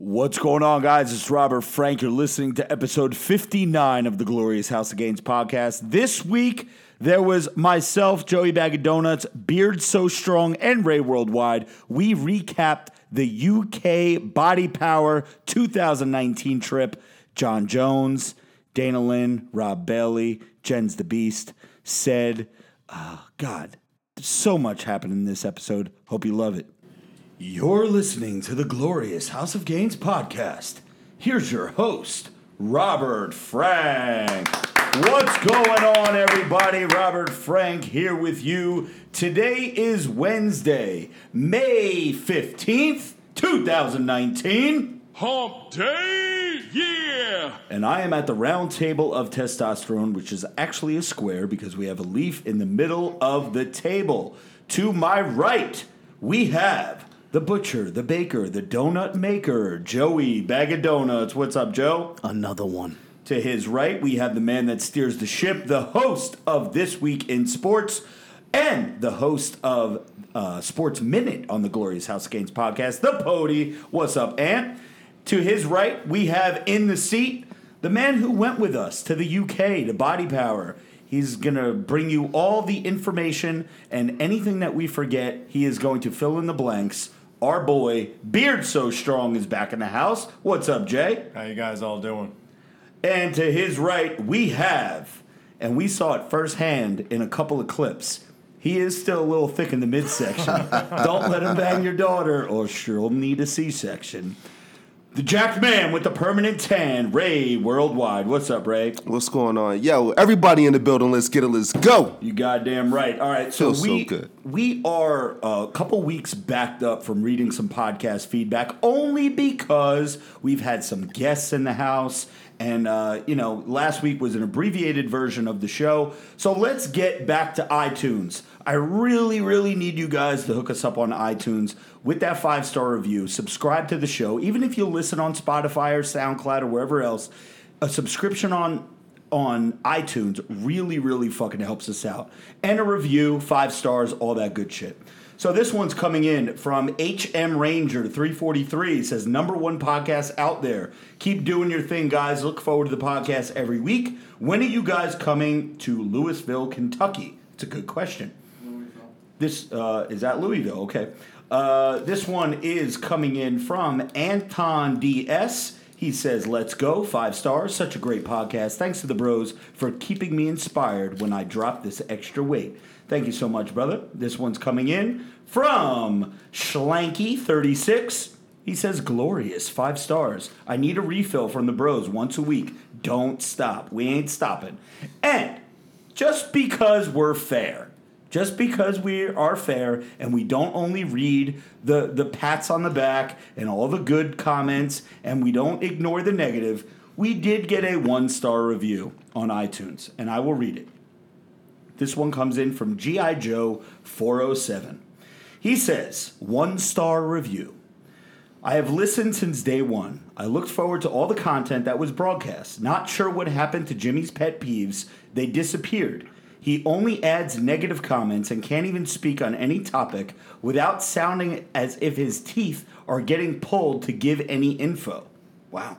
What's going on, guys? It's Robert Frank. You're listening to episode 59 of the Glorious House of Gains podcast. This week, there was myself, Joey Bag of Donuts, Beard So Strong, and Ray Worldwide. We recapped the UK Body Power 2019 trip. John Jones, Dana Linn, Rob Bailey, Jens the Beast said, oh, God, so much happened in this episode. Hope you love it. You're listening to the Glorious House of Gains podcast. Here's your host, Robert Frank. What's going on, everybody? Robert Frank here with you. Today is Wednesday, May 15th, 2019. Hump Day, yeah! And I am at the round table of testosterone, which is actually a square because we have a leaf in the middle of the table. To my right, we have the butcher, the baker, the donut maker, Joey Bag of Donuts. What's up, Joe? Another one. To his right, we have the man that steers the ship, the host of This Week in Sports, and the host of uh, Sports Minute on the Glorious House of Gains podcast, the Pody. What's up, Ant? To his right, we have in the seat the man who went with us to the UK to Body Power. He's going to bring you all the information and anything that we forget, he is going to fill in the blanks. Our boy, Beard So Strong, is back in the house. What's up, Jay? How you guys all doing? And to his right, we have, and we saw it firsthand in a couple of clips. He is still a little thick in the midsection. Don't let him bang your daughter, or she'll need a C section. The jacked man with the permanent tan, Ray Worldwide. What's up, Ray? What's going on? Yo, everybody in the building, let's get it, let's go. You goddamn right. All right, so Feels so we good. we are a couple weeks backed up from reading some podcast feedback, only because we've had some guests in the house, and uh, you know, last week was an abbreviated version of the show. So let's get back to iTunes. I really, really need you guys to hook us up on iTunes with that five star review. Subscribe to the show, even if you listen on Spotify or SoundCloud or wherever else. A subscription on on iTunes really, really fucking helps us out. And a review, five stars, all that good shit. So this one's coming in from HM Ranger 343. He says, number one podcast out there. Keep doing your thing, guys. Look forward to the podcast every week. When are you guys coming to Louisville, Kentucky? It's a good question. This uh, is at Louisville. Okay. Uh, this one is coming in from Anton DS. He says, Let's go. Five stars. Such a great podcast. Thanks to the bros for keeping me inspired when I drop this extra weight. Thank you so much, brother. This one's coming in from Schlanky36. He says, Glorious. Five stars. I need a refill from the bros once a week. Don't stop. We ain't stopping. And just because we're fair, just because we are fair and we don't only read the, the pats on the back and all the good comments and we don't ignore the negative, we did get a one star review on iTunes, and I will read it. This one comes in from G.I. Joe 407. He says, one star review. I have listened since day one. I looked forward to all the content that was broadcast. Not sure what happened to Jimmy's pet peeves. They disappeared. He only adds negative comments and can't even speak on any topic without sounding as if his teeth are getting pulled to give any info. Wow.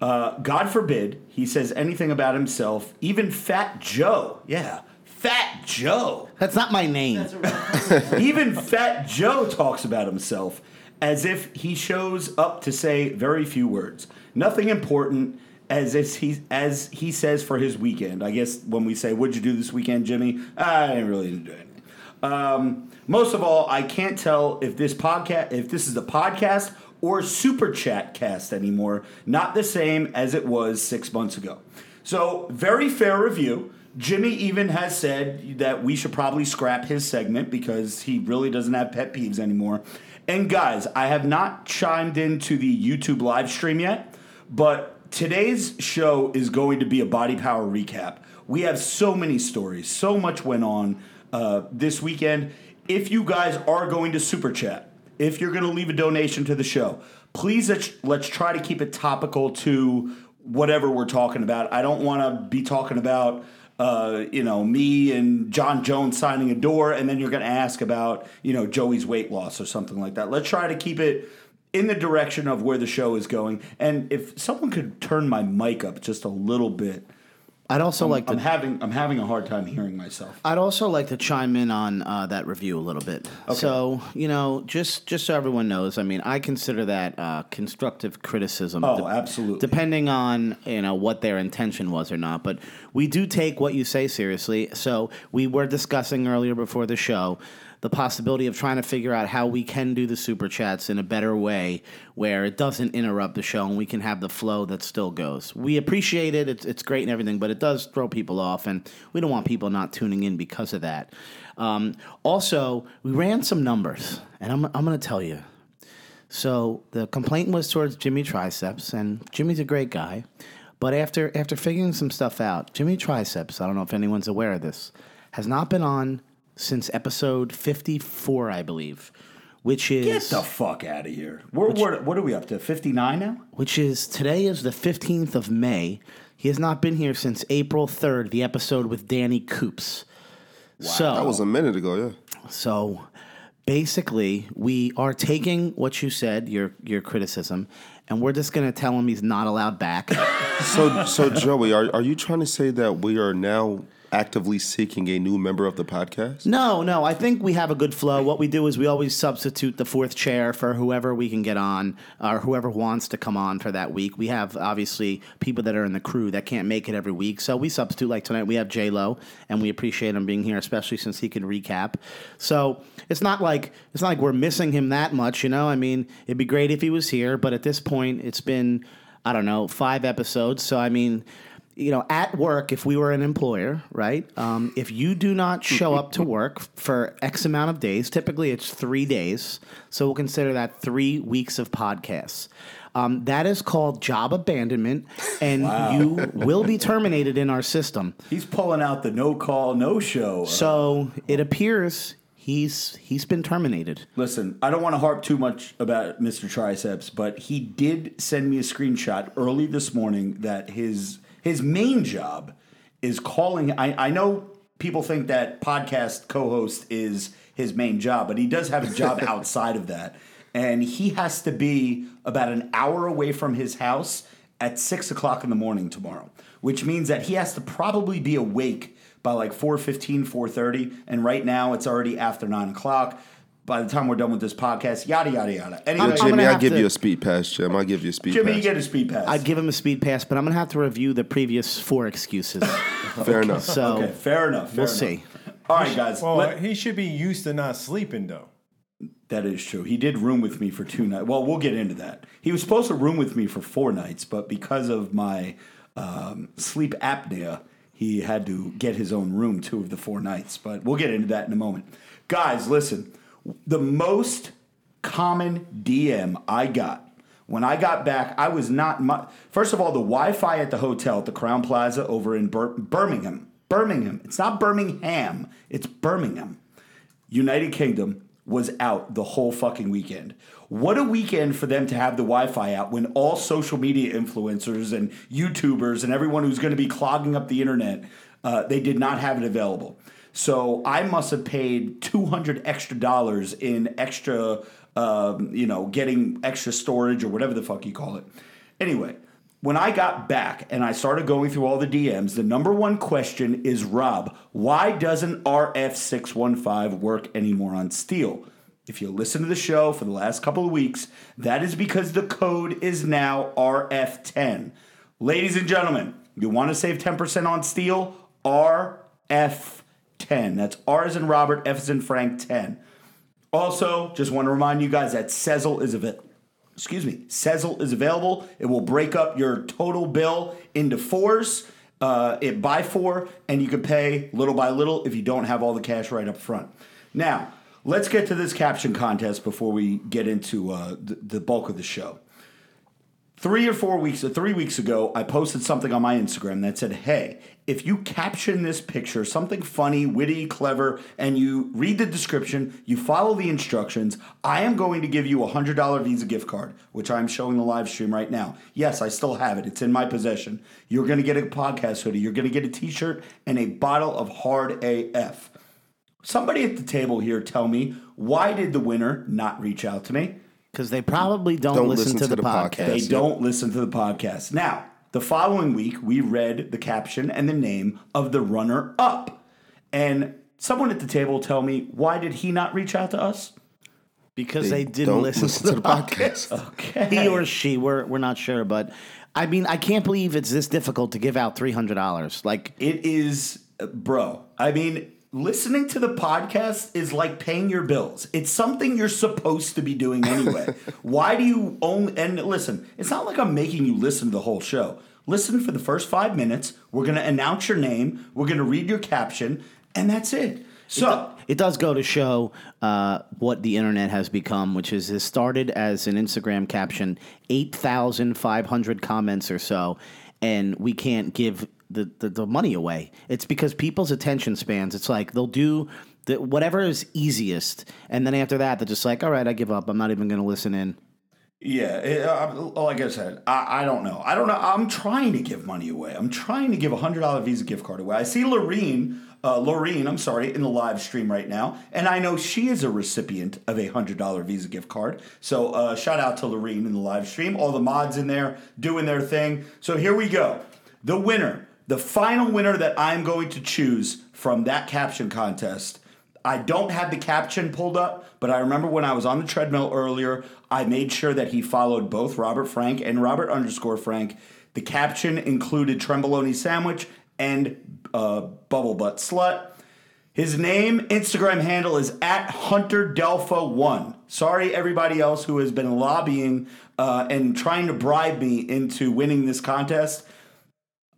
Uh, God forbid he says anything about himself, even Fat Joe. Yeah, Fat Joe. That's not my name. Even Fat Joe talks about himself as if he shows up to say very few words. Nothing important as if he as he says for his weekend. I guess when we say, "What'd you do this weekend, Jimmy?" I didn't really do anything. Um, most of all, I can't tell if this podcast if this is a podcast or super chat cast anymore. Not the same as it was six months ago. So very fair review. Jimmy even has said that we should probably scrap his segment because he really doesn't have pet peeves anymore. And guys, I have not chimed into the YouTube live stream yet, but today's show is going to be a body power recap. We have so many stories, so much went on uh, this weekend. If you guys are going to super chat, if you're going to leave a donation to the show, please let's, let's try to keep it topical to whatever we're talking about. I don't want to be talking about uh, you know me and John Jones signing a door, and then you're going to ask about you know Joey's weight loss or something like that. Let's try to keep it in the direction of where the show is going. And if someone could turn my mic up just a little bit, I'd also like to I'm having I'm having a hard time hearing myself. I'd also like to chime in on uh, that review a little bit. So you know, just just so everyone knows, I mean, I consider that uh, constructive criticism. Oh, absolutely. Depending on you know what their intention was or not, but we do take what you say seriously. So we were discussing earlier before the show the possibility of trying to figure out how we can do the super chats in a better way where it doesn't interrupt the show and we can have the flow that still goes. We appreciate it. It's, it's great and everything, but it does throw people off, and we don't want people not tuning in because of that. Um, also, we ran some numbers, and I'm, I'm going to tell you. So the complaint was towards Jimmy Triceps, and Jimmy's a great guy. But after after figuring some stuff out, Jimmy Triceps, I don't know if anyone's aware of this, has not been on since episode 54, I believe, which is Get the fuck out of here. We're, we're, what are we up to? 59 now? which is today is the 15th of May. He has not been here since April 3rd, the episode with Danny Coops. So That was a minute ago, yeah. So basically, we are taking what you said, your your criticism, and we're just going to tell him he's not allowed back. So, so Joey, are, are you trying to say that we are now actively seeking a new member of the podcast? no, no, I think we have a good flow. What we do is we always substitute the fourth chair for whoever we can get on or whoever wants to come on for that week. We have obviously people that are in the crew that can't make it every week, so we substitute. Like tonight, we have J Lo, and we appreciate him being here, especially since he can recap. So it's not like it's not like we're missing him that much, you know. I mean, it'd be great if he was here, but at this point, it's been I don't know five episodes. So I mean, you know, at work, if we were an employer, right? Um, if you do not show up to work for X amount of days, typically it's three days. So we'll consider that three weeks of podcasts. Um, that is called job abandonment, and you will be terminated in our system. He's pulling out the no call, no show. So it appears he's he's been terminated. Listen, I don't want to harp too much about Mr. Triceps, but he did send me a screenshot early this morning that his his main job is calling. I, I know people think that podcast co-host is his main job, but he does have a job outside of that, and he has to be about an hour away from his house at six o'clock in the morning tomorrow, which means that he has to probably be awake by like 4.15 4.30 and right now it's already after 9 o'clock by the time we're done with this podcast yada yada yada anyway I'm Jimmy, gonna I'll have give to- you a speed pass, Jim. I'll give you a speed jimmy pass. you get a speed pass I'd give him a speed pass, but I'm gonna have to review the previous four excuses. Fair enough. So okay fair enough fair we'll enough. see. all right guys Well, let- he should be used to not sleeping though. that is true he did room with me for two nights well we'll get into that he was supposed to room with me for four nights but because of my um, sleep apnea he had to get his own room two of the four nights but we'll get into that in a moment guys listen the most common dm i got when I got back, I was not. My, first of all, the Wi-Fi at the hotel at the Crowne Plaza over in Bir- Birmingham, Birmingham. It's not Birmingham. It's Birmingham. United Kingdom was out the whole fucking weekend. What a weekend for them to have the Wi-Fi out when all social media influencers and YouTubers and everyone who's going to be clogging up the internet, uh, they did not have it available. So I must have paid two hundred extra dollars in extra, um, you know, getting extra storage or whatever the fuck you call it. Anyway, when I got back and I started going through all the DMs, the number one question is Rob, why doesn't RF615 work anymore on Steel? If you listen to the show for the last couple of weeks, that is because the code is now RF10. Ladies and gentlemen, you want to save 10% on Steel? RF10. That's R as in Robert, F as in Frank 10. Also, just want to remind you guys that Sezzle is available. Excuse me, Sezzle is available. It will break up your total bill into fours, uh, it by four, and you can pay little by little if you don't have all the cash right up front. Now, let's get to this caption contest before we get into uh, the, the bulk of the show three or four weeks or three weeks ago i posted something on my instagram that said hey if you caption this picture something funny witty clever and you read the description you follow the instructions i am going to give you a $100 visa gift card which i'm showing the live stream right now yes i still have it it's in my possession you're going to get a podcast hoodie you're going to get a t-shirt and a bottle of hard af somebody at the table here tell me why did the winner not reach out to me Because they probably don't, Don't listen, listen to, to the, the podcast. podcast. They Yes, don't listen to the podcast. Now, the following week, we read the caption and the name of the runner up. And someone at the table tell me, why did he not reach out to us? Because They they, didn't don't listen, listen to to the the podcast. podcast. Okay. He or she, we're, we're not sure. But I mean, I can't believe it's this difficult to give out $300. Like, It is, bro. I mean, listening to the podcast is like paying your bills. It's something you're supposed to be doing anyway. Why do you own? And listen, it's not like I'm making you listen to the whole show. Listen for the first five minutes. We're gonna announce your name. We're gonna read your caption, and that's it. So. It does go to show uh, what the internet has become, which is it started as an Instagram caption, 8,500 comments or so, and we can't give the, the, the money away. It's because people's attention spans, it's like they'll do the, whatever is easiest, and then after that, they're just like, all right, I give up. I'm not even going to listen in. Yeah, it, uh, like I said, I, I don't know. I don't know. I'm trying to give money away. I'm trying to give a hundred dollar Visa gift card away. I see Lorene, uh, Lorene, I'm sorry, in the live stream right now, and I know she is a recipient of a hundred dollar Visa gift card. So uh, shout out to Lorene in the live stream. All the mods in there doing their thing. So here we go. The winner, the final winner that I'm going to choose from that caption contest. I don't have the caption pulled up, but I remember when I was on the treadmill earlier, I made sure that he followed both Robert Frank and Robert underscore Frank. The caption included Tremboloni sandwich and uh, bubble butt slut. His name, Instagram handle is at Hunter Delpha One. Sorry, everybody else who has been lobbying uh, and trying to bribe me into winning this contest.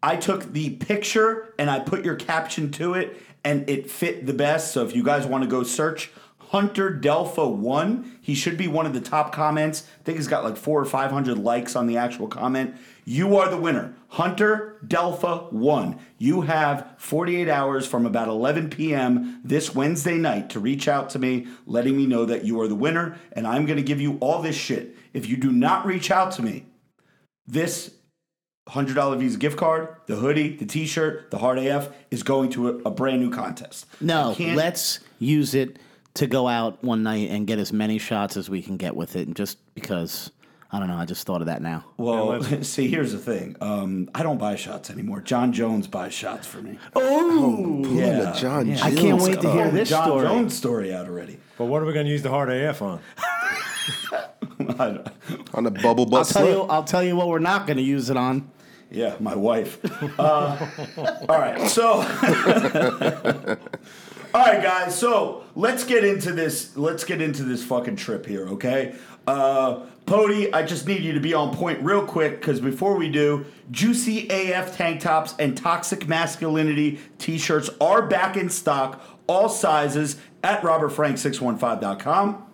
I took the picture and I put your caption to it, and it fit the best. So if you guys want to go search Hunter Delpha One, he should be one of the top comments. I think he's got like four or five hundred likes on the actual comment. You are the winner, Hunter Delpha One. You have 48 hours from about 11 p.m. this Wednesday night to reach out to me, letting me know that you are the winner, and I'm going to give you all this shit. If you do not reach out to me, this hundred dollar Visa gift card, the hoodie, the T-shirt, the hard AF is going to a, a brand new contest. No, let's use it to go out one night and get as many shots as we can get with it. And just because, I don't know, I just thought of that now. Well, see, here's the thing. Um, I don't buy shots anymore. John Jones buys shots for me. Oh, Pulling Yeah, a John yeah. I can't wait to hear Oh, this John story. Jones story out already. But what are we going to use the hard AF on? on a bubble I'll butt tell you. I'll tell you what we're not going to use it on. Yeah, my wife. Uh, all right, so. all right, guys. So let's get into this. Let's get into this fucking trip here, okay? Uh, Pody, I just need you to be on point real quick because before we do, Juicy AF tank tops and Toxic Masculinity t shirts are back in stock, all sizes, at robertfrank615.com.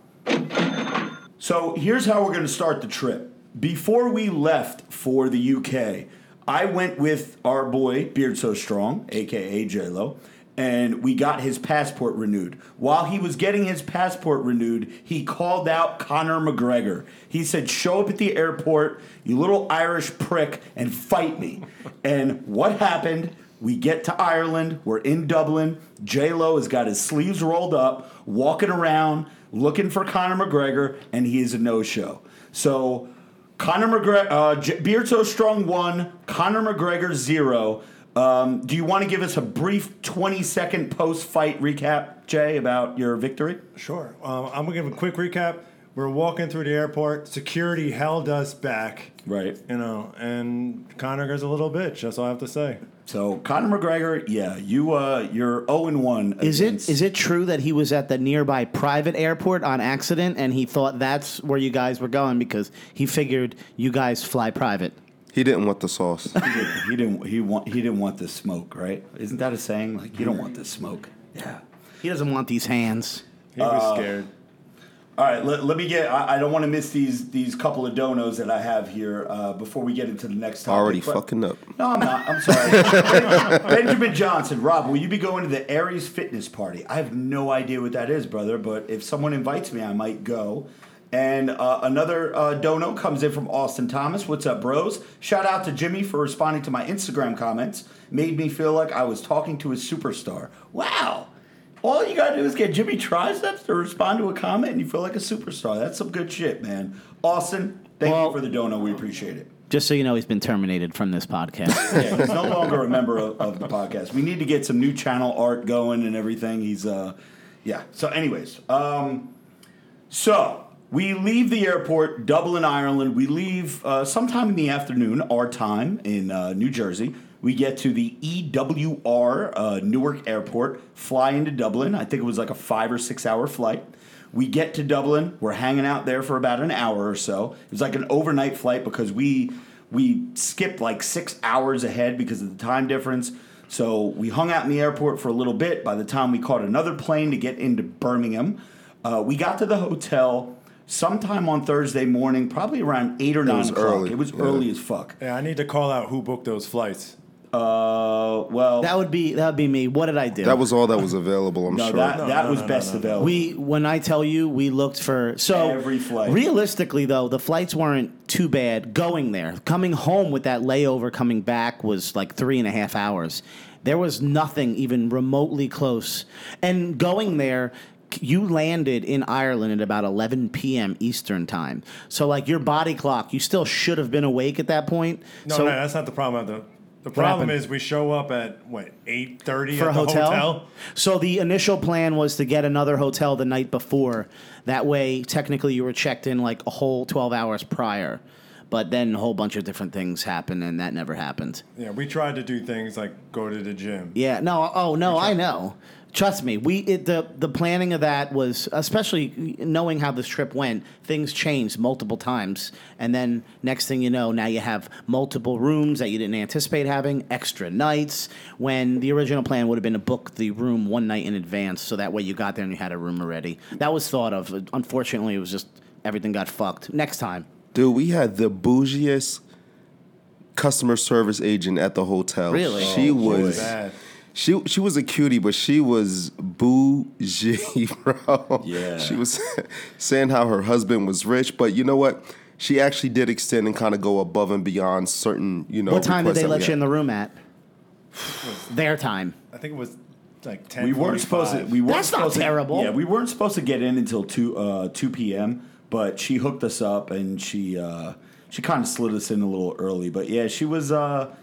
So here's how we're going to start the trip. Before we left for the UK, I went with our boy Beard So Strong, aka J Lo, and we got his passport renewed. While he was getting his passport renewed, he called out Conor McGregor. He said, "Show up at the airport, you little Irish prick, and fight me." and what happened? We get to Ireland. We're in Dublin. J Lo has got his sleeves rolled up, walking around looking for Conor McGregor, and he is a no-show. So Conor McGregor, uh, J- Strong one, Conor McGregor zero. Um, do you want to give us a brief 20-second post-fight recap, Jay, about your victory? Sure. Um, I'm going to give a quick recap. We're walking through the airport. Security held us back. Right. You know, and Conor is a little bitch. That's all I have to say. So Conor McGregor, yeah, you uh, you're 0 and 1. Is it against- is it true that he was at the nearby private airport on accident and he thought that's where you guys were going because he figured you guys fly private? He didn't want the sauce. he didn't he didn't he want he didn't want this smoke, right? Isn't that a saying? Like you don't want the smoke. Yeah. He doesn't want these hands. He was scared. All right, let, let me get. I, I don't want to miss these these couple of donos that I have here uh, before we get into the next topic. Already But- fucking up. No, I'm not. I'm sorry. Benjamin Johnson, Rob, will you be going to the Aries Fitness Party? I have no idea what that is, brother. But if someone invites me, I might go. And uh, another uh, dono comes in from Austin Thomas. What's up, bros? Shout out to Jimmy for responding to my Instagram comments. Made me feel like I was talking to a superstar. Wow. All you gotta do is get Jimmy Triceps to respond to a comment, and you feel like a superstar. That's some good shit, man. Austin, thank Well- you for the dono. We appreciate it. Just so you know, he's been terminated from this podcast. Yeah, he's no longer a member of, of the podcast. We need to get some new channel art going and everything. He's uh, yeah. So, anyways, um, so we leave the airport, Dublin, Ireland. We leave uh, sometime in the afternoon, our time in uh, New Jersey. We get to the EWR uh, Newark Airport, fly into Dublin. I think it was like a five or six hour flight. We get to Dublin. We're hanging out there for about an hour or so. It was like an overnight flight because we we skipped like six hours ahead because of the time difference. So we hung out in the airport for a little bit. By the time we caught another plane to get into Birmingham, uh, we got to the hotel sometime on Thursday morning, probably around eight or nine was o'clock. early, It was yeah. early as fuck. Yeah, I need to call out who booked those flights. Uh, well, that would be that would be me. What did I do? That was all that was available. I'm no, sure. that No, that no, was no, no, best no. available. We when I tell you we looked for so Every flight. Realistically though, the flights weren't too bad going there. Coming home with that layover coming back was like three and a half hours. There was nothing even remotely close. And going there you landed in Ireland at about 11 p.m. Eastern time. So like your body clock, you still should have been awake at that point. No, so no, that's not the problem. The, the problem happened? is we show up at what eight thirty for at a the hotel? hotel. So the initial plan was to get another hotel the night before. That way, technically, you were checked in like a whole 12 hours prior. But then a whole bunch of different things happened, and that never happened. Yeah, we tried to do things like go to the gym. Yeah, no, oh no, I know. Trust me, we it, the the planning of that was especially knowing how this trip went. Things changed multiple times, and then next thing you know, now you have multiple rooms that you didn't anticipate having, extra nights. When the original plan would have been to book the room one night in advance, so that way you got there and you had a room already. That was thought of. Unfortunately, it was just everything got fucked. Next time, Dude, we had the bougiest customer service agent at the hotel. Really? She Oh, was bad. She she was a cutie, but she was bougie, bro. Yeah. She was saying how her husband was rich, but you know what? She actually did extend and kind of go above and beyond certain, you know. what time did they let we you in the room at? Their time. I think it was like ten. we weren't supposed to. We weren't That's not supposed to- terrible. yeah, we weren't supposed to get in until two uh, two p.m. But she hooked us up, and she uh, she kind of slid us in a little early. But yeah, she was. Uh,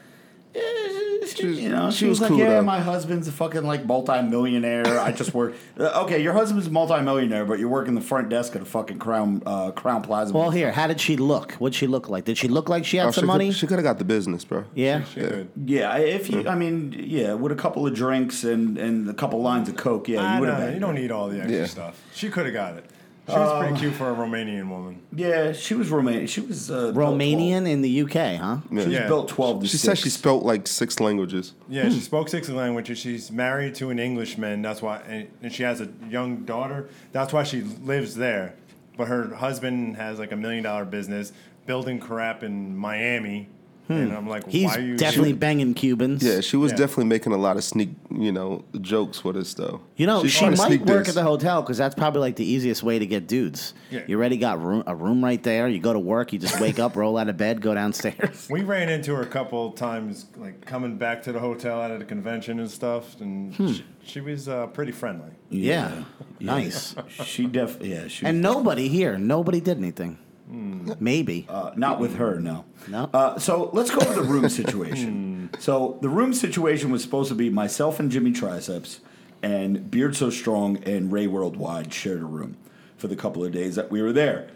she, was- you know, she, she was, was like, cool, "Yeah, though." my husband's a fucking like multi-millionaire. I just work. Uh, okay, your husband's a multi-millionaire, but you're working the front desk at a fucking Crown uh, Crowne Plaza. Well, here, how did she look? What'd she look like? Did she look like she had Oh, some she money? Could, she could have got the business, bro. yeah. She could. yeah, if you, I mean, yeah, with a couple of drinks and and a couple lines of coke, yeah, Ah, you would no, have. you don't need all the extra Yeah. stuff. She could have got it. She was pretty cute for a Romanian woman. Yeah, she was Romanian. She was uh, built Romanian in the UK, huh? She was Yeah. built twelve to She six. said she spoke like six languages. Yeah, she spoke six languages. She's married to an Englishman. That's why, and, and she has a young daughter. That's why she lives there. But her husband has like a million dollar business building crap in Miami. And I'm like, He's why are you definitely banging Cubans. Yeah, she was Yeah. definitely making a lot of sneak, you know, jokes with us though. You know, She's she might work this. at the hotel because that's probably like the easiest way to get dudes. Yeah. You already got room, a room right there. You go to work, you just wake up, roll out of bed, go downstairs. We ran into her a couple times, like coming back to the hotel out of the convention and stuff, and Hmm. she, she was uh, pretty friendly. Yeah, nice. She def yeah she And nobody here, nobody did anything. Maybe. uh, not with her no No? Uh, so let's go to the room situation. so the room situation was supposed to be myself and Jimmy Triceps and Beard So Strong and Ray Worldwide shared a room for the couple of days that we were there.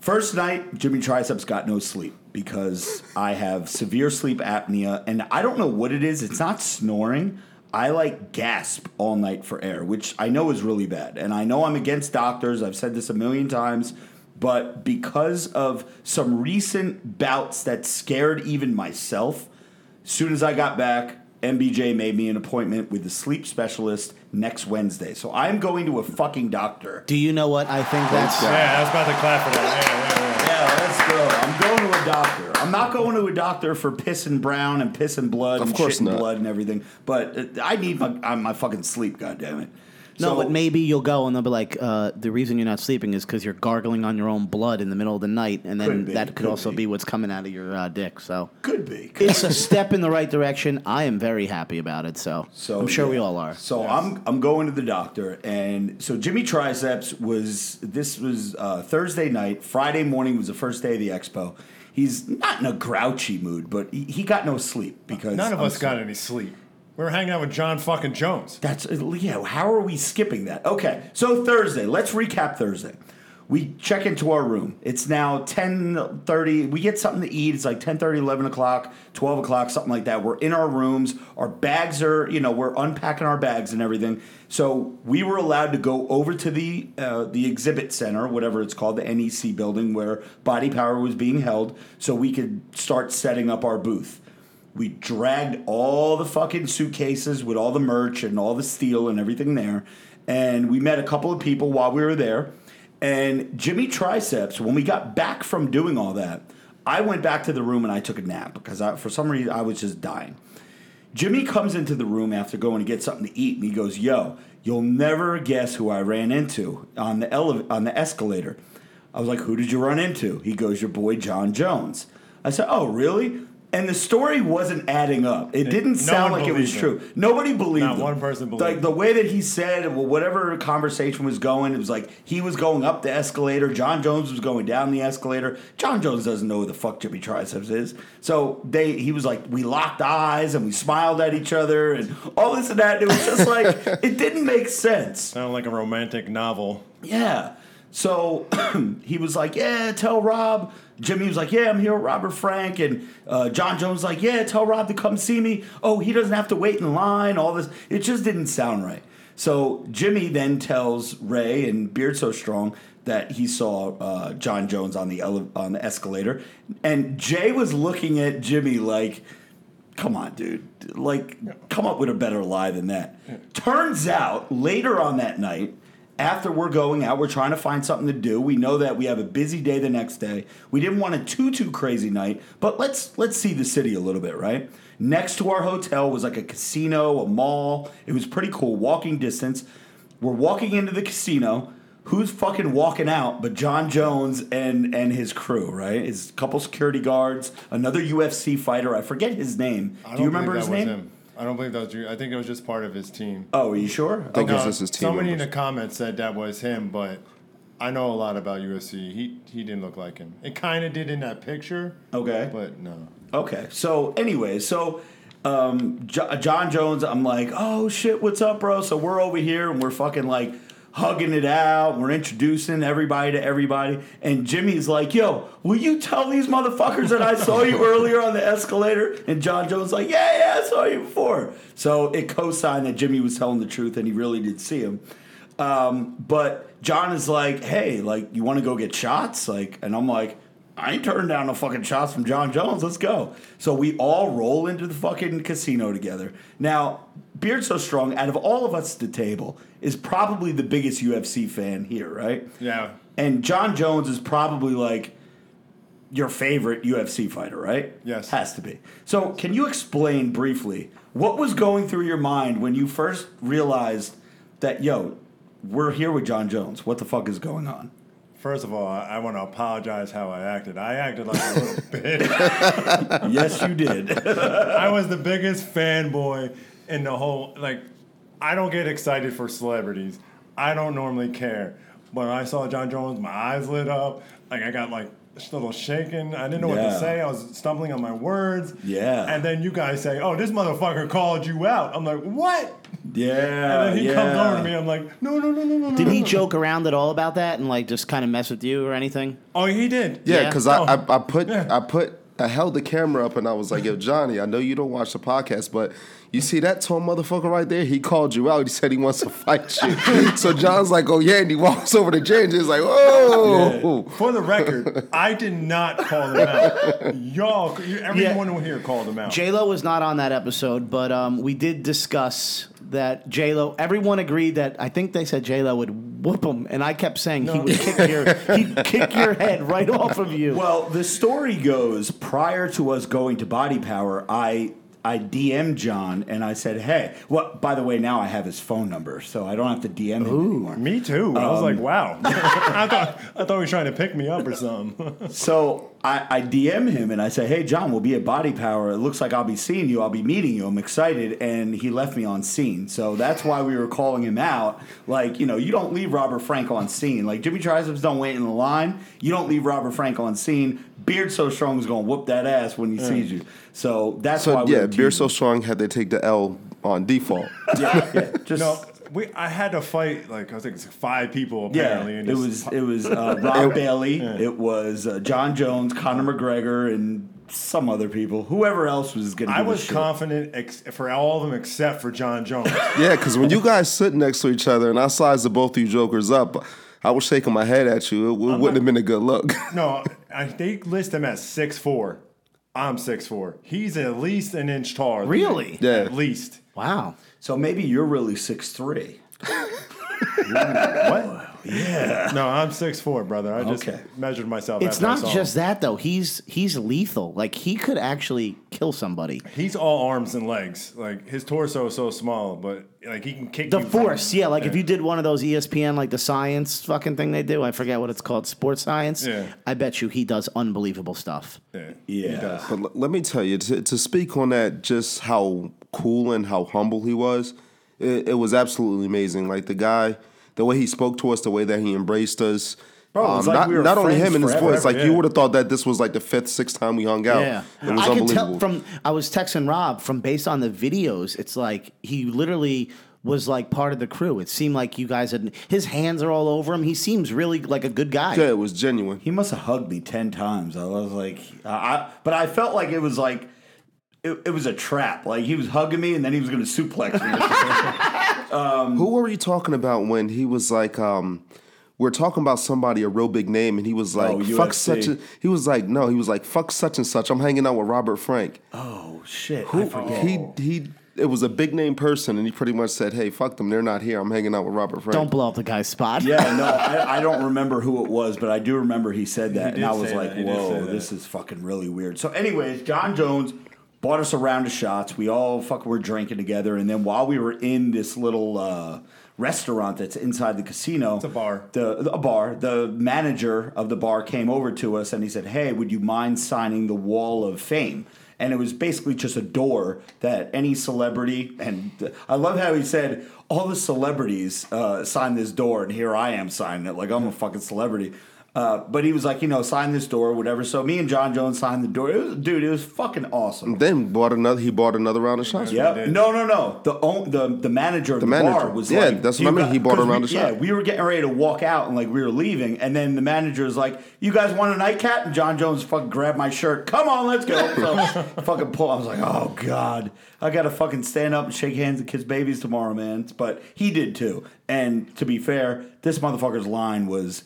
First night, Jimmy Triceps got no sleep because I have severe sleep apnea, and I don't know what it is. It's not snoring. I like gasp all night for air, which I know is really bad. And I know I'm against doctors. I've said this a million times. But because of some recent bouts that scared even myself, as soon as I got back, MBJ made me an appointment with the sleep specialist next Wednesday. So I'm going to a fucking doctor. Do you know what I think that's? Yeah, I was about to clap for that. Yeah, yeah, yeah. Yeah, let's go. I'm going to a doctor. I'm not going to a doctor for piss and brown and piss and blood Of and course shit and not. blood and everything. But uh, I need my uh, my fucking sleep. God damn it. No, So- but maybe you'll go and they'll be like, uh, the reason you're not sleeping is because you're gargling on your own blood in the middle of the night, and then Could be, that could, could also be. be. what's coming out of your uh, dick. So Could be. it's a step in the right direction. I am very happy about it. So, So I'm sure we all are. So I'm I'm going to the doctor, and so Jimmy Triceps was this was uh, Thursday night. Friday morning was the first day of the expo. He's not in a grouchy mood, but he, he got no sleep because None of I'm us got any sleep. We were hanging out with John fucking Jones. That's yeah. How are we skipping that? Okay, so Thursday. Let's recap Thursday. We check into our room. It's now ten thirty. We get something to eat. It's like 10, 11 o'clock, twelve o'clock, something like that. We're in our rooms. Our bags are, you know, we're unpacking our bags and everything. So we were allowed to go over to the uh, the exhibit center, whatever it's called, the NEC building where Body Power was being held, so we could start setting up our booth. We dragged all the fucking suitcases with all the merch and all the steel and everything there. And we met a couple of people while we were there. And Jimmy Triceps, when we got back from doing all that, I went back to the room and I took a nap because I, for some reason I was just dying. Jimmy comes into the room after going to get something to eat and he goes, "Yo, you'll never guess who I ran into on the ele- on the escalator." I was like, "Who did you run into?" He goes, "Your boy John Jones." I said, "Oh, really?" And the story wasn't adding up. It didn't no sound like it was true. Nobody believed Not him. one person believed Like the way that he said, well, whatever conversation was going, it was like he was going up the escalator. John Jones was going down the escalator. John Jones doesn't know who the fuck Jimmy Triceps is. So they, he was like, we locked eyes and we smiled at each other and all this and that. It was just like it didn't make sense. Sounded like a romantic novel. Yeah. So he was like, "Yeah, tell Rob." Jimmy was like, "Yeah, I'm here with Robert Frank," and uh, John Jones was like, "Yeah, tell Rob to come see me." Oh, he doesn't have to wait in line. All this, it just didn't sound right. So Jimmy then tells Ray and Beard So Strong that he saw uh, John Jones on the ele- on the escalator, and Jay was looking at Jimmy like, "Come on, dude! Like, come up with a better lie than that." Turns out later on that night after we're going out, we're trying to find something to do. We know that we have a busy day the next day. We didn't want a too too crazy night, but let's let's see the city a little bit, right? Next to our hotel was like a casino, a mall. It was pretty cool, walking distance. We're walking into the casino. Who's fucking walking out but John Jones and and his crew, right? His couple security guards, another UFC fighter. I forget his name. I Do you remember his name? I don't believe that was you. I think it was just part of his team. Oh, are you sure? I think it's just his team Somebody in the comments said that was him, but I know a lot about UFC. He he didn't look like him. It kind of did in that picture, Okay. but no. Okay. So, anyway, so um, Jo- John Jones, I'm like, oh shit, what's up, bro? So we're over here and we're fucking like hugging it out. We're introducing everybody to everybody. And Jimmy's like, yo, will you tell these motherfuckers that I saw you earlier on the escalator? And John Jones like, yeah, yeah, I saw you before. So it co-signed that Jimmy was telling the truth and he really did see him. Um, but John is like, hey, like, you want to go get shots? Like, and I'm like, I ain't turning down no fucking shots from John Jones. Let's go. So we all roll into the fucking casino together. Now, Beard So Strong, out of all of us at the table, is probably the biggest UFC fan here, right? Yeah. And John Jones is probably like your favorite UFC fighter, right? Yes. Has to be. So, can you explain briefly what was going through your mind when you first realized that, yo, we're here with John Jones? What the fuck is going on? First of all, I, I want to apologize how I acted. I acted like a little bitch. yes, you did. I was the biggest fanboy in the whole. Like, I don't get excited for celebrities. I don't normally care. When I saw John Jones, my eyes lit up. Like I got like a little shaken. I didn't know what to say. I was stumbling on my words. Yeah. And then you guys say, "Oh, this motherfucker called you out." I'm like, "What?" Yeah. And then he yeah. comes over to me. I'm like, "No, no, no, no, no." Did no, he no." joke around at all about that and like just kind of mess with you or anything? Oh, he did. Yeah, Yeah. because Oh. I, I I put Yeah. I put I held the camera up and I was like, "Yo, Johnny, I know you don't watch the podcast, but you see that tall motherfucker right there? He called you out. He said he wants to fight you." so John's like, "Oh yeah," and he walks over to Jay and Jay's like, "Oh." For the record, I did not call him out. Y'all, you, everyone here called him out. J Lo was not on that episode, but um, we did discuss that J Lo. Everyone agreed that I think they said J Lo would whoop him, and I kept saying he would kick your he'd kick your head right off of you. Well, the story goes prior to us going to Body Power, I I DM'd John and I said, "Hey, well, by the way, now I have his phone number, so I don't have to DM him anymore." Me too. I was Um, like, wow. I thought I thought he was trying to pick me up or something. So I, I DM him and I say, "Hey, John, we'll be at Body Power. It looks like I'll be seeing you. I'll be meeting you. I'm excited." And he left me on seen, so that's why we were calling him out. Like, you know, you don't leave Robert Frank on seen. Like Jimmy Triceps don't wait in the line. You don't leave Robert Frank on seen. Beard so strong is gonna whoop that ass when he mm. sees you. So that's why. So we yeah, were Beard So Strong had they take the L on default. yeah, yeah, just no, we I had to fight like I was like five people Yeah, apparently. and it was it was uh, Rob Bailey, it was uh, John Jones, Conor McGregor, and some other people. Whoever else was going to. I was confident ex- for all of them except for John Jones. yeah, because when you guys sit next to each other and I sized the both of you jokers up, I was shaking my head at you. It, w- wouldn't have been a good look. no, I, they list him as six four. I'm six four. He's at least an inch taller. than. Really? Yeah. At least. Wow. So maybe you're really six three. What? Yeah. No, I'm six four, brother. I just Okay. measured myself. It's after I not saw just him. that though. He's he's lethal. Like he could actually kill somebody. He's all arms and legs. Like his torso is so small, but like he can kick The you from- force, yeah. Like if you did one of those ESPN, like the science fucking thing they do, I forget what it's called, sports science. Yeah. I bet you he does unbelievable stuff. Yeah. Yeah. He does. But l- let me tell you, to, to speak on that, just how cool and how humble he was, it, it was absolutely amazing. Like the guy, the way he spoke to us, the way that he embraced us. Bro, it was um, like not we not only him and his forever, voice, like you would have thought that this was like the fifth, sixth time we hung out. Yeah, it was I could unbelievable. tell from I was texting Rob from based on the videos. It's like he literally was like part of the crew. It seemed like you guys had his hands are all over him. He seems really like a good guy. yeah, it was genuine. He must have hugged me ten times. I was like, I, I but I felt like it was like. It, it was a trap. Like he was hugging me, and then he was going to suplex me. Who were you talking about when he was like, um, we're talking about somebody a real big name, and he was like, Oh, "Fuck UFC. such a." He was like, "No," he was like, "Fuck such and such." I'm hanging out with Robert Frank. oh shit! I forget. He he. It was a big name person, and he pretty much said, "Hey, fuck them. They're not here. I'm hanging out with Robert Frank." Don't blow up the guy's spot. Yeah, no, I, I don't remember who it was, but I do remember he said that, and I was like, that, he did say "Whoa, this is fucking really weird." So, anyways, John Jones bought us a round of shots. We all fucking were drinking together, and then while we were in this little uh, restaurant that's inside the casino, it's a bar. The a bar. The manager of the bar came over to us, and he said, "Hey, would you mind signing the Wall of Fame?" And it was basically just a door that any celebrity, and I love how he said, all the celebrities uh, signed this door, and here I am signing it like I'm a fucking celebrity. Uh, but he was like, you know, sign this door, whatever. So me and John Jones signed the door. It was, dude, it was fucking awesome. Then bought another. He bought another round of shots. Yeah, no, no, no. The own, the the manager of the, manager. bar was Yeah, like, that's what I mean. got-" He bought a 'cause round we- of Yeah, we were getting ready to walk out and like we were leaving, and then the manager was like, "You guys want a nightcap?" And John Jones fucking grabbed my shirt. Come on, let's go. So fucking pull. I was like, "Oh god, I gotta fucking stand up and shake hands and kiss babies tomorrow, man." But he did too. And to be fair, this motherfucker's line was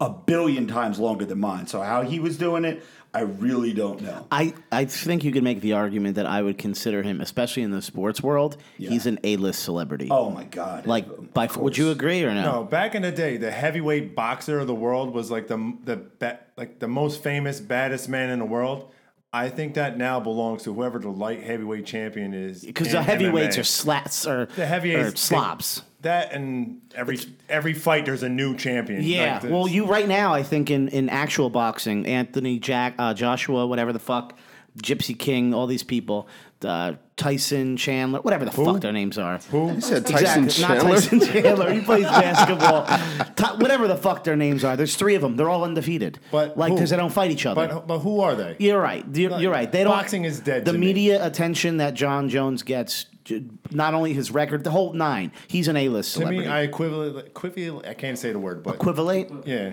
a billion times longer than mine. So how he was doing it, I really don't know. I, I think you could make the argument that I would consider him, especially in the sports world, he's an A-list celebrity. Oh my god! like, by would you agree or no? No, back in the day, the heavyweight boxer of the world was like the the ba- like the most famous, baddest man in the world. I think that now belongs to whoever the light heavyweight champion is. Because the heavyweights MMA. are slats or the heavyweights or slobs. That and every every fight, there's a new champion. Yeah. Like well, you right now, I think in, in actual boxing, Anthony Jack, uh, Joshua, whatever the fuck, Gypsy King, all these people, uh, Tyson Chandler, whatever the fuck their names are. Who? He said Tyson Exactly. Chandler. Not Tyson Chandler. He plays basketball. Ty- whatever the fuck their names are. There's three of them. They're all undefeated. But like, because they don't fight each other. But but who are they? You're right. You're, you're right. They don't. Boxing is dead The to me. media attention that John Jones gets, not only his record, the whole nine. He's an A-list To celebrity. me, I equivalent, equivalent. I can't say the word, but Equivalent. yeah,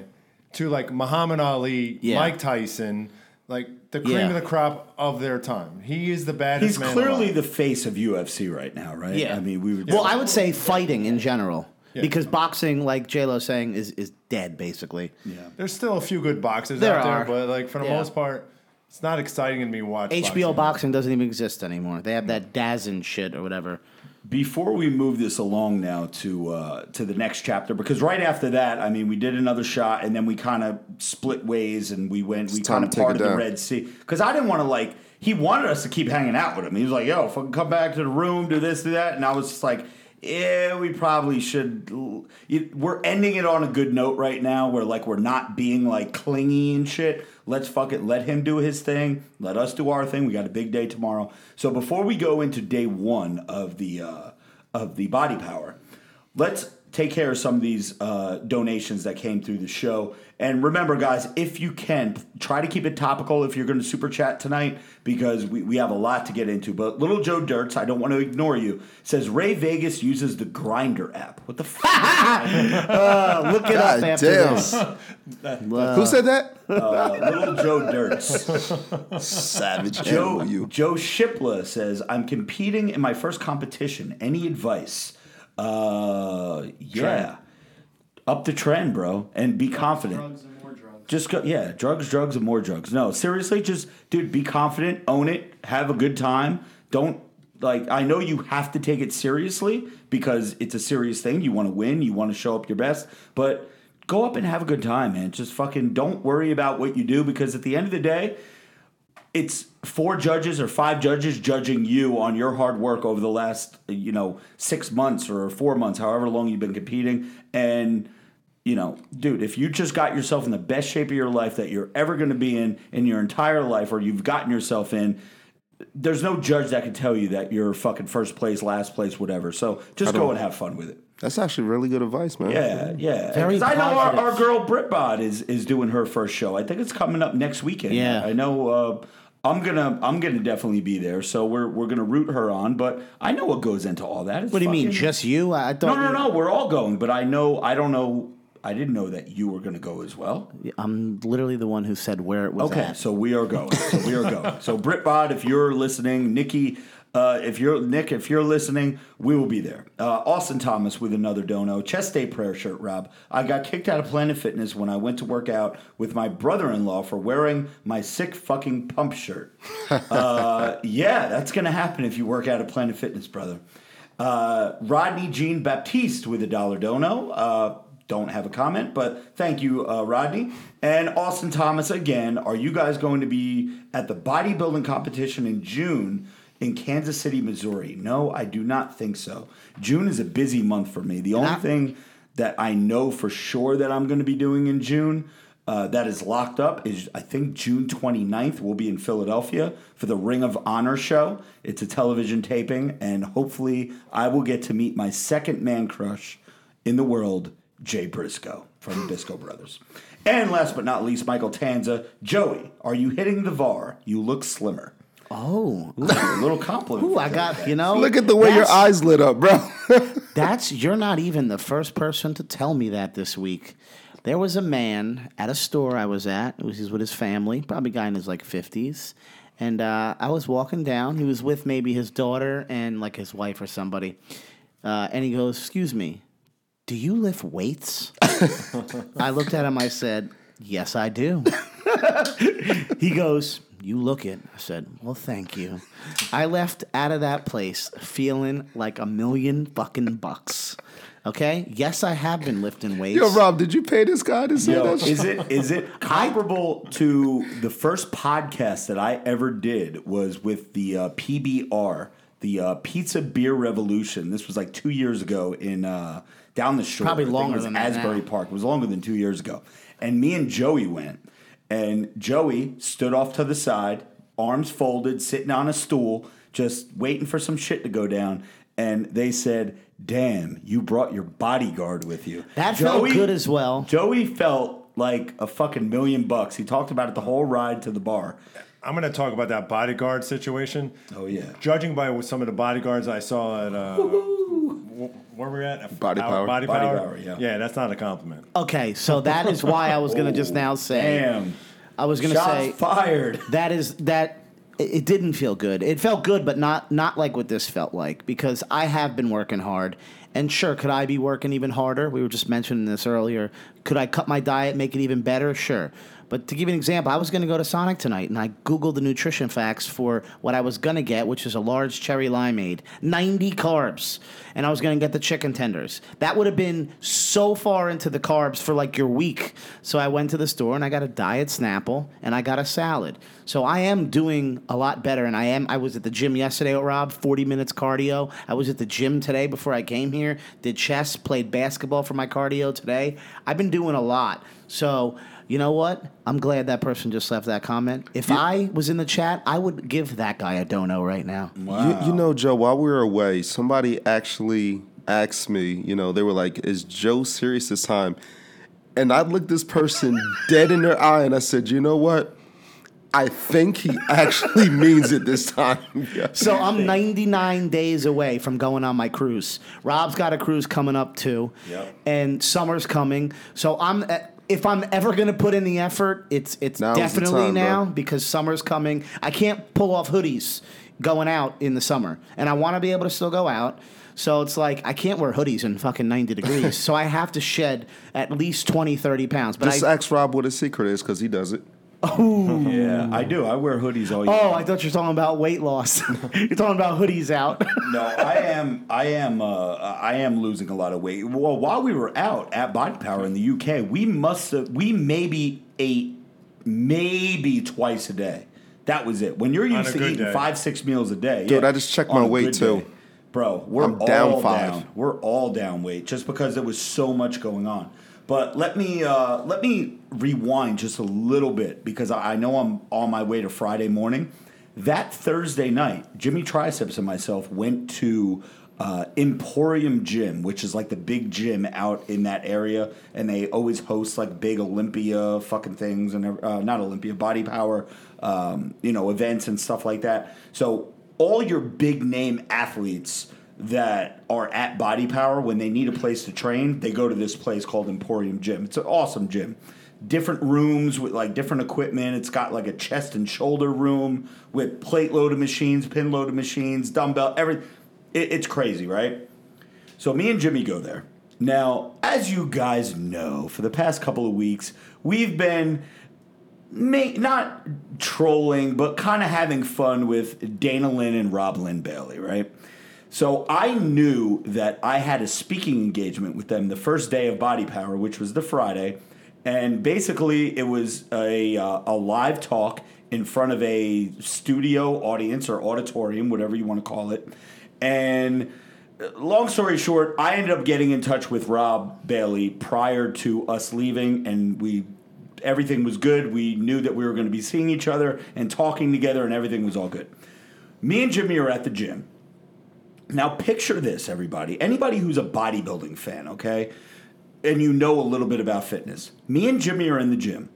to like Muhammad Ali, Yeah. Mike Tyson, like the cream Yeah. of the crop of their time. He is the baddest. He's man clearly alive. the face of UFC right now, right? Yeah. I mean, we would. Well, I would say fighting in general. Because boxing, like J Lo saying, is is dead basically. yeah. There's still a few good boxers There out are. there, but like for the Yeah. most part, it's not exciting to me watch. HBO boxing. doesn't even exist anymore. They have that Dazn shit or whatever. Before we move this along now to uh, to the next chapter, because right after that, I mean, we did another shot, and then we kind of split ways, and we went, we kind of to take it parted the. Red Sea, because I didn't want to like, he wanted us to keep hanging out with him. He was like, "Yo, fucking come back to the room, do this, do that," and I was just like. Yeah, we probably should. We're ending it on a good note right now. Where like we're not being like clingy and shit. Let's fuck it. Let him do his thing. Let us do our thing. We got a big day tomorrow. So before we go into day one of the uh, of the body power, let's take care of some of these uh, donations that came through the show. And remember, guys, if you can, try to keep it topical if you're going to super chat tonight because we, we have a lot to get into. But little Joe Dirts, I don't want to ignore you, says Ray Vegas uses the Grindr app. What the fuck? Uh, look it up after damn. this. Who said that? uh, little Joe Dirts. Savage Joe, you. Joe Shipla says, I'm competing in my first competition. Any advice? Uh, yeah. Up the trend, bro, and be confident. Drugs and more drugs. Just go, yeah, drugs, drugs, and more drugs. No, seriously, just, dude, be confident, own it, have a good time. Don't, like, I know you have to take it seriously because it's a serious thing. You want to win, you want to show up your best, but go up and have a good time, man. Just fucking don't worry about what you do because at the end of the day, it's four judges or five judges judging you on your hard work over the last you know six months or four months however long you've been competing and you know dude if you just got yourself in the best shape of your life that you're ever going to be in in your entire life or you've gotten yourself in there's no judge that can tell you that you're fucking first place last place whatever so just go and have fun with it That's actually really good advice, man. yeah, yeah. Very 'Cause I know our, positive. our girl Britbot is is doing her first show. I think it's coming up next weekend. Yeah. I know. Uh, I'm gonna I'm gonna definitely be there. So we're we're gonna root her on. But I know what goes into all that. It's What do you mean, just you? I I thought. No, no, no. We're all going. But I know. I don't know. I didn't know that you were gonna go as well. I'm literally the one who said where it was Okay, at. so we are going. So we are going. So Britbot, if you're listening, Nikki, uh, if you're Nick, if you're listening, we will be there. Uh, Austin Thomas with another dono. Chest Day prayer shirt, Rob. I got kicked out of Planet Fitness when I went to work out with my brother-in-law for wearing my sick fucking pump shirt. uh, yeah, that's gonna happen if you work out at Planet Fitness, brother. Uh, Rodney Jean Baptiste with a dollar dono. Uh, don't have a comment, but thank you, uh, Rodney. And Austin Thomas again. Are you guys going to be at the bodybuilding competition in June in Kansas City, Missouri? No, I do not think so. June is a busy month for me. The only Not- thing that I know for sure that I'm going to be doing in June uh, that is locked up is I think June 29th we'll be in Philadelphia for the Ring of Honor show. It's a television taping, and hopefully I will get to meet my second man crush in the world, Jay Briscoe from the Briscoe Brothers. And last but not least, Michael Tanza. Joey, are you hitting the VAR? You look slimmer. Oh, a little compliment. Ooh, I got you know. Look at the way your that's- eyes lit up, bro. That's you're not even the first person to tell me that this week. There was a man at a store I was at. It was he's with his family, probably a guy in his like fifties. And uh, I was walking down. He was with maybe his daughter and like his wife or somebody. Uh, and he goes, "Excuse me, do you lift weights?" I looked at him. I said, "Yes, I do." he goes, You look it. I said, Well, thank you. I left out of that place feeling like a million fucking bucks. Okay? Yes, I have been lifting weights. Yo, Rob, did you pay this guy to say Yo, that? shit? is it is it comparable to the first podcast that I ever did was with the uh, PBR, the uh, Pizza Beer Revolution. This was like two years ago in uh, down the shore. Probably longer than Asbury now. Park. It was longer than two years ago. And me and Joey went, and Joey stood off to the side, arms folded, sitting on a stool, just waiting for some shit to go down. And they said, "Damn, you brought your bodyguard with you." That felt good as well. Joey felt like a fucking million bucks. He talked about it the whole ride to the bar. I'm going to talk about that bodyguard situation. Oh yeah. Judging by some of the bodyguards I saw at uh, wh- where we're at, Body Power. Body, Body power. Power, yeah. yeah, that's not a compliment. Okay, so that is why I was going to just oh, now say. Damn. I was going to Shots say. fired. that is that it it didn't feel good. It felt good, but not not like what this felt like because I have been working hard. And sure, could I be working even harder? We were just mentioning this earlier. Could I cut my diet, make it even better? Sure. But to give you an example, I was going to go to Sonic tonight, and I googled the nutrition facts for what I was going to get, which is a large cherry limeade, 90 carbs, and I was going to get the chicken tenders. That would have been so far into the carbs for like your week. So I went to the store and I got a diet Snapple and I got a salad. So I am doing a lot better, and I am. I was at the gym yesterday Rob, 40 minutes cardio. I was at the gym today before I came here. Did chess, played basketball for my cardio today. I've been doing a lot. So you know what? I'm glad that person just left that comment. If I was in the chat, I would give that guy a dono right now. You, you know, Joe, while we were away, somebody actually asked me, you know, they were like, is Joe serious this time? And I looked this person dead in their eye and I said, you know what? I think he actually means it this time. Yeah. So I'm 99 days away from going on my cruise. Rob's got a cruise coming up too, Yep. and summer's coming. So I'm if I'm ever gonna put in the effort, it's it's Now's the definitely time, bro. now because summer's coming. I can't pull off hoodies going out in the summer, and I want to be able to still go out. So it's like I can't wear hoodies in fucking 90 degrees. so I have to shed at least 20, 30 pounds. But Just I, ask Rob what his secret is because he does it. Oh yeah, I do. I wear hoodies all year. oh, I thought you were talking about weight loss. you're talking about hoodies out. No, I am. I am. Uh, I am losing a lot of weight. Well, while we were out at Body Power in the UK, we must have. We maybe ate maybe twice a day. That was it. When you're On used a to good eating day. five, six meals a day, Dude, yeah, I just checked on my a weight, good too. day. Bro, we're I'm down all five. down. We're all down weight just because there was so much going on. But let me uh, let me rewind just a little bit because I know I'm on my way to Friday morning. That Thursday night, Jimmy Triceps and myself went to uh, Emporium Gym, which is like the big gym out in that area, and they always host like big Olympia fucking things and uh, not Olympia, Body Power, um, you know, events and stuff like that. So all your big name athletes that are at Body Power when they need a place to train, they go to this place called Emporium Gym. It's an awesome gym. Different rooms with like different equipment. It's got like a chest and shoulder room with plate loaded machines, pin loaded machines, dumbbell, everything. It, it's crazy, right? So me and Jimmy go there. Now, as you guys know, for the past couple of weeks, we've been ma- not trolling, but kind of having fun with Dana Linn and Rob Lynn Bailey, right? So I knew that I had a speaking engagement with them the first day of Body Power, which was the Friday, and basically it was a uh, a live talk in front of a studio audience or auditorium, whatever you want to call it, and long story short, I ended up getting in touch with Rob Bailey prior to us leaving, and we everything was good. We knew that we were going to be seeing each other and talking together, and everything was all good. Me and Jimmy are at the gym. Now, picture this, everybody. Anybody who's a bodybuilding fan, okay, and you know a little bit about fitness. Me and Jimmy are in the gym.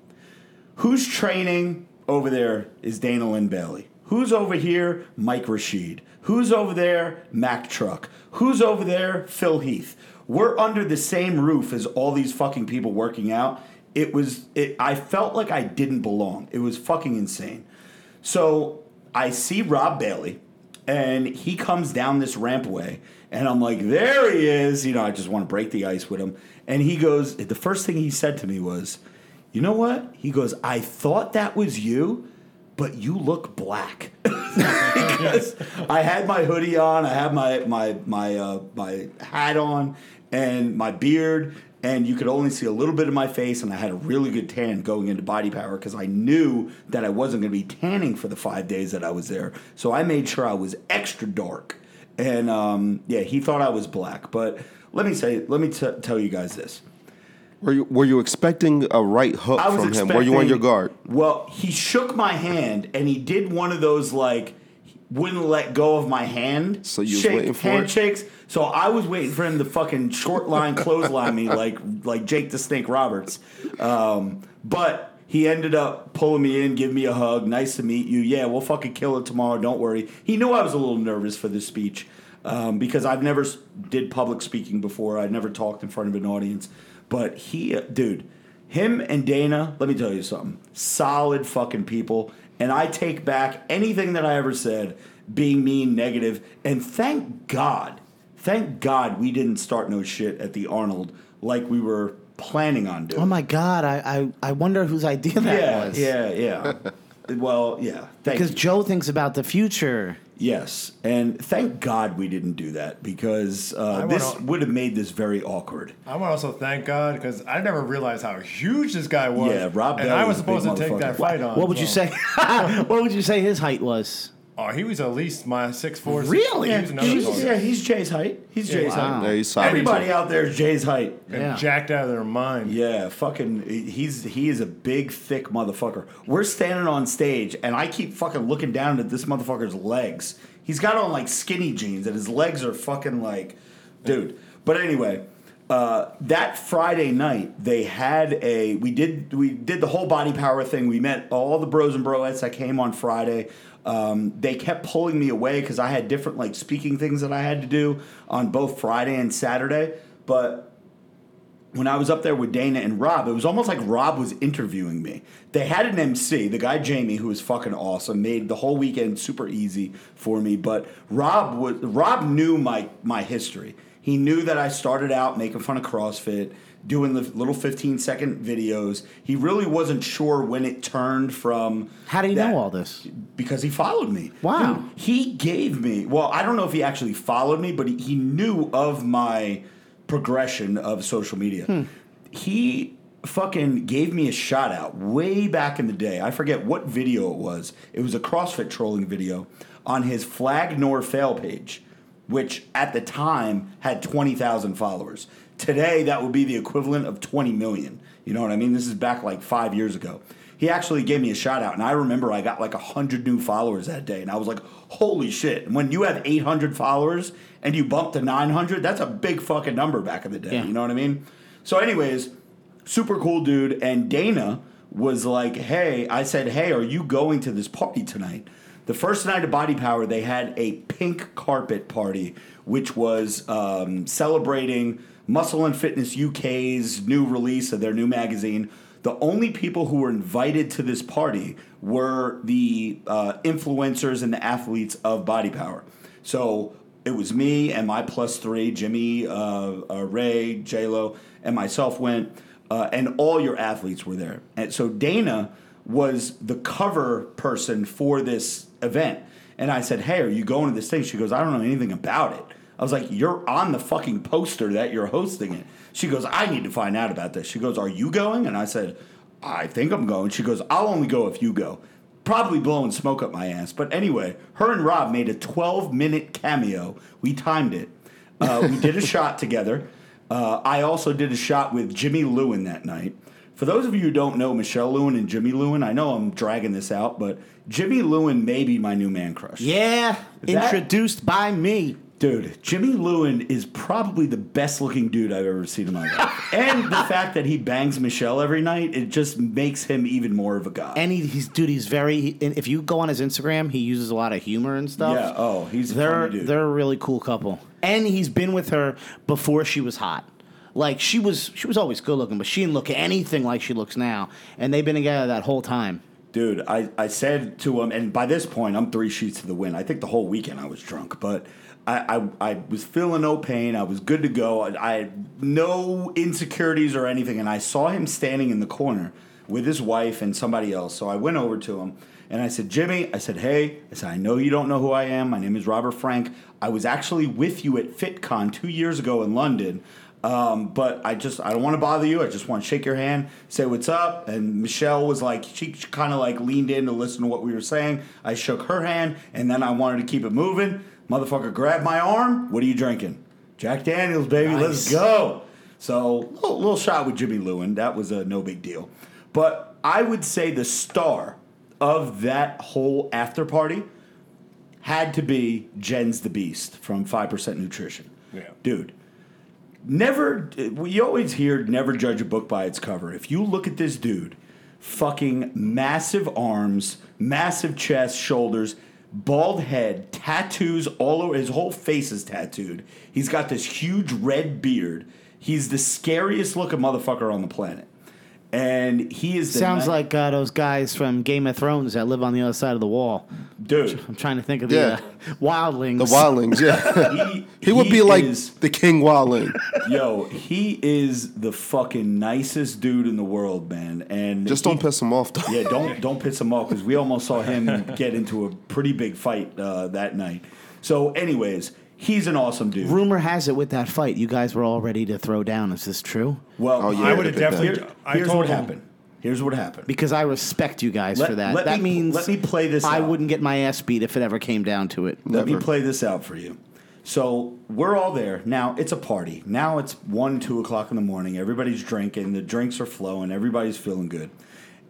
Who's training over there is Dana Linn Bailey. Who's over here? Mike Rashid. Who's over there? Mac Truck. Who's over there? Phil Heath. We're under the same roof as all these fucking people working out. It was it I felt like I didn't belong. It was fucking insane. So I see Rob Bailey, and he comes down this rampway, and I'm like, there he is. You know, I just want to break the ice with him. And he goes, the first thing he said to me was, you know what? He goes, I thought that was you, but you look black. because I had my hoodie on, I had my my my uh, my hat on, and my beard, and you could only see a little bit of my face, and I had a really good tan going into Body Power because I knew that I wasn't going to be tanning for the five days that I was there. So I made sure I was extra dark, and um, yeah, he thought I was black. But let me say, let me t- tell you guys this. Were you were you expecting a right hook I was from him? Were you on your guard? Well, he shook my hand and he did one of those like wouldn't let go of my hand. So you shake, waiting for it? So I was waiting for him to fucking short line clothesline me like like Jake the Snake Roberts. Um, but he ended up pulling me in, give me a hug. Nice to meet you. Yeah, we'll fucking kill it tomorrow. Don't worry. He knew I was a little nervous for this speech um, because I've never did public speaking before. I'd never talked in front of an audience. But he, dude, him and Dana, let me tell you something. Solid fucking people. And I take back anything that I ever said being mean, negative. And thank God, thank God we didn't start no shit at the Arnold like we were planning on doing. Oh my god, I, I, I wonder whose idea that yeah, was. yeah, yeah. well, yeah. Thank Because you. Joe thinks about the future. Yes, and thank God we didn't do that because uh, this wanna- would have made this very awkward. I want to also thank God because I never realized how huge this guy was. Yeah, Rob And Bell I was was supposed to take that motherfucker. fight on. What would you say? what would you say his height was? Oh, he was at least my six four. Really? Yeah, he was He's, tall yeah, he's Jay's height. He's Jay's Wow. height. There you saw Everybody out there is Jay's height. And Yeah. jacked out of their mind. Yeah, fucking. He's he is a big, thick motherfucker. We're standing on stage, and I keep fucking looking down at this motherfucker's legs. He's got on like skinny jeans, and his legs are fucking like, dude. But anyway, uh, that Friday night they had a we did we did the whole body power thing. We met all the bros and broettes that came on Friday. Um, they kept pulling me away because I had different like speaking things that I had to do on both Friday and Saturday, but when I was up there with Dana and Rob, it was almost like Rob was interviewing me. They had an MC, the guy Jamie, who was fucking awesome, made the whole weekend super easy for me. But Rob was Rob knew my my history. He knew that I started out making fun of CrossFit, doing the little 15 second videos. He really wasn't sure when it turned from. How do you that- know all this? because he followed me. Wow. Dude, he gave me, well, I don't know if he actually followed me, but he, he knew of my progression of social media. Hmm. He fucking gave me a shout out way back in the day. I forget what video it was. It was a CrossFit trolling video on his Flag Nor Fail page, which at the time had 20,000 followers. Today, that would be the equivalent of 20 million. You know what I mean? This is back like five years ago he actually gave me a shout out and i remember i got like 100 new followers that day and i was like holy shit and when you have 800 followers and you bump to 900 that's a big fucking number back in the day Yeah. you know what i mean so anyways super cool dude and dana was like hey i said hey are you going to this party tonight the first night of body power they had a pink carpet party which was um, celebrating muscle and fitness uk's new release of their new magazine the only people who were invited to this party were the uh, influencers and the athletes of Body Power. So it was me and my plus three, Jimmy, uh, uh, Ray, J Lo, and myself went, uh, and all your athletes were there. And so Dana was the cover person for this event. And I said, Hey, are you going to this thing? She goes, I don't know anything about it. I was like, You're on the fucking poster that you're hosting it. She goes, I need to find out about this. She goes, Are you going? And I said, I think I'm going. She goes, I'll only go if you go. Probably blowing smoke up my ass. But anyway, her and Rob made a 12 minute cameo. We timed it. Uh, we did a shot together. Uh, I also did a shot with Jimmy Lewin that night. For those of you who don't know Michelle Lewin and Jimmy Lewin, I know I'm dragging this out, but Jimmy Lewin may be my new man crush. Yeah, That- introduced by me. Dude, Jimmy Lewin is probably the best looking dude I've ever seen in my life. and the fact that he bangs Michelle every night, it just makes him even more of a guy. And he, he's dude. He's very. and If you go on his Instagram, he uses a lot of humor and stuff. yeah, oh, he's a they're funny dude. they're a really cool couple. And he's been with her before she was hot. Like she was she was always good looking, but she didn't look anything like she looks now. And they've been together that whole time. Dude, I, I said to him, and by this point, I'm three sheets to the wind. I think the whole weekend I was drunk, but I, I, I was feeling no pain. I was good to go. I, I had no insecurities or anything, and I saw him standing in the corner with his wife and somebody else. So I went over to him and I said, Jimmy, I said, hey, I said, I know you don't know who I am. My name is Robert Frank. I was actually with you at FitCon two years ago in London. Um, but I just I don't want to bother you. I just want to shake your hand, say what's up. And Michelle was like, she kind of like leaned in to listen to what we were saying. I shook her hand, and then I wanted to keep it moving. Motherfucker grabbed my arm. What are you drinking? Jack Daniels, baby. Let's go. So little, little shot with Jimmy Lewin. That was a no big deal. But I would say the star of that whole after party had to be Jens the Beast from Five Percent Nutrition. Yeah. dude never you always hear never judge a book by its cover if you look at this dude fucking massive arms massive chest shoulders bald head tattoos all over his whole face is tattooed. He's got this huge red beard. He's the scariest looking motherfucker on the planet and he is the Sounds ni- like uh, those guys from Game of Thrones that live on the other side of the wall. dude. I'm trying to think of the Yeah. uh, wildlings. The Wildlings, yeah. He, he would be like is- the King Wildling. yo. He is the fucking nicest dude in the world, man. And Just he- don't piss him off, though. Yeah, don't don't piss him off because we almost saw him get into a pretty big fight uh, that night. So, anyways, he's an awesome dude. Rumor has it with that fight, you guys were all ready to throw down. Is this true? Well, Oh, yeah, I would have definitely. here- I here's told what him, happened. Here's what happened. Because I respect you guys Let- for that. let that me- means let me play this I out. wouldn't get my ass beat if it ever came down to it. Let me play this out for you. So we're all there now. It's a party. Now it's one, two o'clock in the morning. Everybody's drinking. The drinks are flowing. Everybody's feeling good.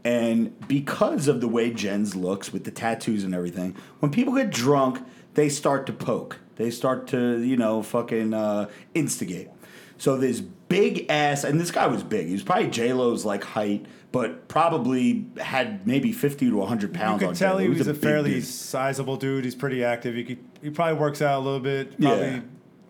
And because of the way Jens looks with the tattoos and everything, when people get drunk, they start to poke. They start to, you know, fucking uh, instigate. So this big ass, and this guy was big. He was probably J Lo's like height, but probably had maybe fifty to hundred pounds. You could on tell J-Lo. he was a big fairly dude. sizable dude. He's pretty active. He could, he probably works out a little bit. Probably Yeah.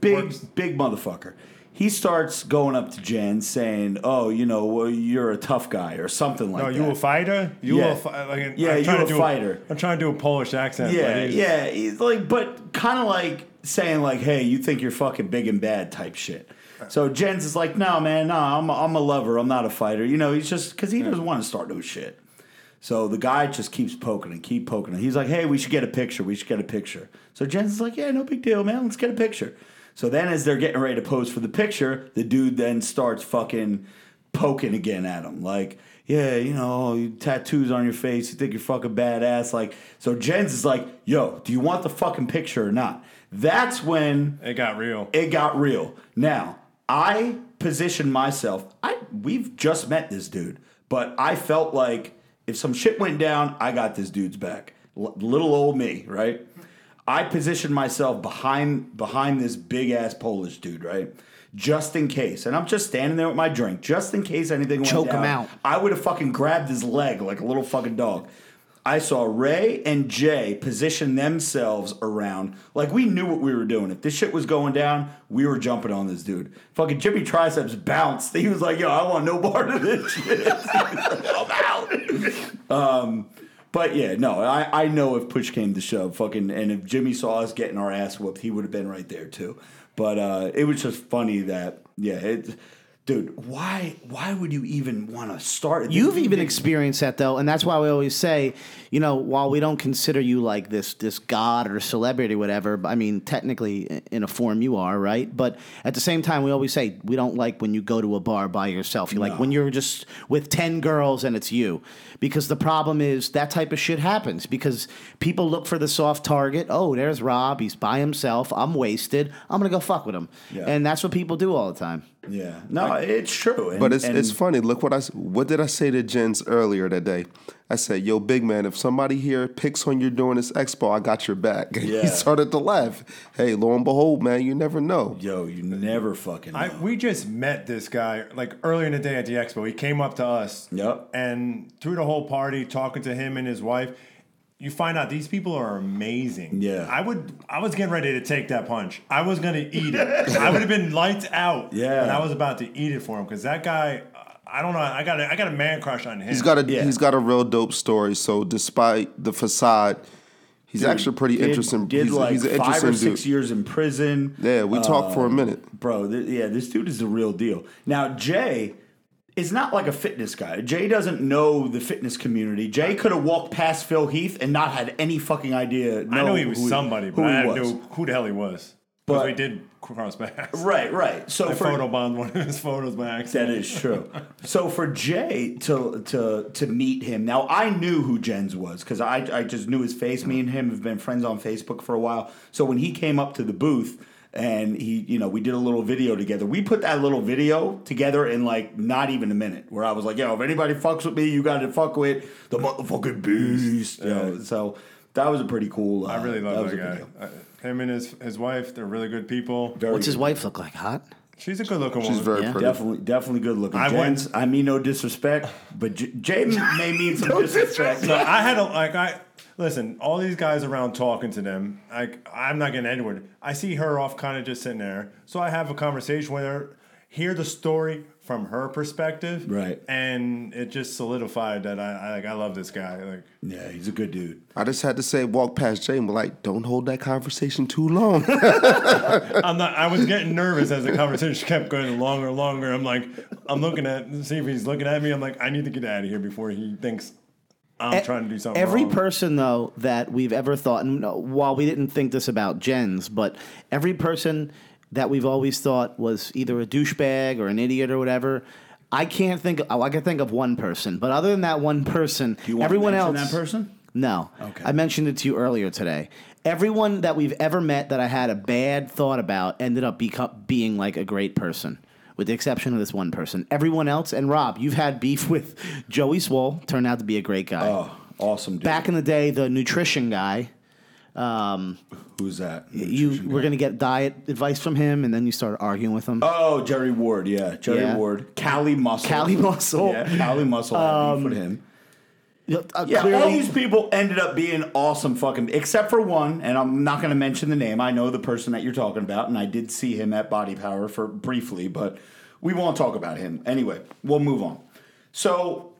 Big, works- big motherfucker. He starts going up to Jen saying, "Oh, you know, well, you're a tough guy or something like that. No, that." you a fighter? You Yeah. a fi- like, Yeah, I'm you trying a to do fighter. I'm trying to do a Polish accent. but yeah, he's- yeah. He's like, but kind of like saying like, "Hey, you think you're fucking big and bad" type shit. So Jens is like, "No, man, no, I'm a, I'm a lover. I'm not a fighter." You know, he's just because he doesn't want to start no shit. So the guy just keeps poking and keep poking. And he's like, hey, we should get a picture. We should get a picture. So Jens is like, yeah, no big deal, man. Let's get a picture. So then as they're getting ready to pose for the picture, the dude then starts fucking poking again at him. Like, yeah, you know, tattoos on your face. You think you're fucking badass. Like, so Jens is like, yo, do you want the fucking picture or not? That's when It got real. it got real. Now, I positioned myself. I we've just met this dude, but I felt like if some shit went down, I got this dude's back. L- little old me, right? I positioned myself behind behind this big ass Polish dude, right? Just in case. And I'm just standing there with my drink, just in case anything went Choke him out. I would have fucking grabbed his leg like a little fucking dog. I saw Ray and Jay position themselves around like we knew what we were doing. If this shit was going down, we were jumping on this dude. Fucking Jimmy Triceps bounced. He was like, "Yo, I want no part of this shit." I'm out. Um, but yeah, no, I, I know if push came to shove, fucking, and if Jimmy saw us getting our ass whooped, he would have been right there too. But uh, it was just funny that yeah, dude, why why would you even want to start? You've even experienced that though, and that's why we always say, you know, while we don't consider you like this this god or celebrity or whatever, I mean, technically in a form you are, right? But at the same time, we always say we don't like when you go to a bar by yourself. You like when you're just with ten girls and it's you, because the problem is that type of shit happens because people look for the soft target. Oh, there's Rob. He's by himself. I'm wasted. I'm gonna go fuck with him, Yeah. and that's what people do all the time. Yeah, no, it's true. And, But it's and it's funny. Look what I s- what did I say to Jens earlier that day? I said, "Yo, big man, if somebody here picks on you during this expo, I got your back." Yeah. he started to laugh. Hey, lo and behold, man, you never know. Yo, you never fucking know. I, we just met this guy like earlier in the day at the expo. He came up to us. Yep. And through the whole party, talking to him and his wife, you find out these people are amazing. Yeah. I would. I was getting ready to take that punch. I was gonna eat it. I would have been lights out. Yeah. And I was about to eat it for him because that guy. I don't know. I got. A, I got a man crush on him. He's got a Yeah. he's got a real dope story. So despite the facade, he's actually pretty Did- interesting. Did he's, like he's an five or six dude. years in prison. Yeah, we talked for a um, minute. bro. Th- yeah, this dude is the real deal. Now Jay is not like a fitness guy. Jay doesn't know the fitness community. Jay could have walked past Phil Heath and not had any fucking idea. I know he was who somebody, but I was. no who the hell he was. But- we did cross paths. Right, right. So I for photobombed one of his photos by That accident. is true. so for Jay to to to meet him, now I knew who Jens was because I I just knew his face. Me and him have been friends on Facebook for a while. So when he came up to the booth and he, you know, we did a little video together. We put that little video together in like not even a minute. Where I was like, "Yo, if anybody fucks with me, you got to fuck with the motherfucking beast." You know, so that was a pretty cool. Uh, I really love was that, guy. deal. Uh, him and his his wife, they're really good people. Very What's his wife look like? Hot? She's a good looking She's woman. She's very Yeah. pretty. Definitely, definitely good looking. I went- I mean no disrespect, but J- Jay may mean some disrespect. So I had a like I listen. All these guys around talking to them. Like I'm not getting Edward. I see her off, kind of just sitting there. So I have a conversation with her. hear the story from her perspective. Right. And it just solidified that I, I like I love this guy. Like Yeah, he's a good dude. I just had to say, walk past Jay and be like, don't hold that conversation too long. I'm not. I was getting nervous as the conversation kept going longer and longer. I'm like, I'm looking at see if he's looking at me. I'm like, I need to get out of here before he thinks I'm trying to do something. Every wrong. person, though, that we've ever thought, and uh, while we didn't think this about Jens, but every person that we've always thought was either a douchebag or an idiot or whatever. I can't think. Oh, I can think of one person, but other than that one person, Do you want everyone to else. that person? No. Okay. I mentioned it to you earlier today. Everyone that we've ever met that I had a bad thought about ended up become, being like a great person, with the exception of this one person. Everyone else, and Rob, you've had beef with Joey Swole, turned out to be a great guy. Oh, awesome dude. Back in the day, the nutrition guy, um, Who's that? you Nutrition were going to get diet advice from him, and then you started arguing with him. Oh, Jerry Ward, yeah, Jerry Yeah. Ward, Cali Muscle, Cali Muscle. yeah, Cali Muscle. had beef um, with him. Uh, Yeah, all these people ended up being awesome fucking, except for one, and I'm not going to mention the name. I know the person that you're talking about, and I did see him at Body Power for briefly, but we won't talk about him. Anyway, we'll move on. So,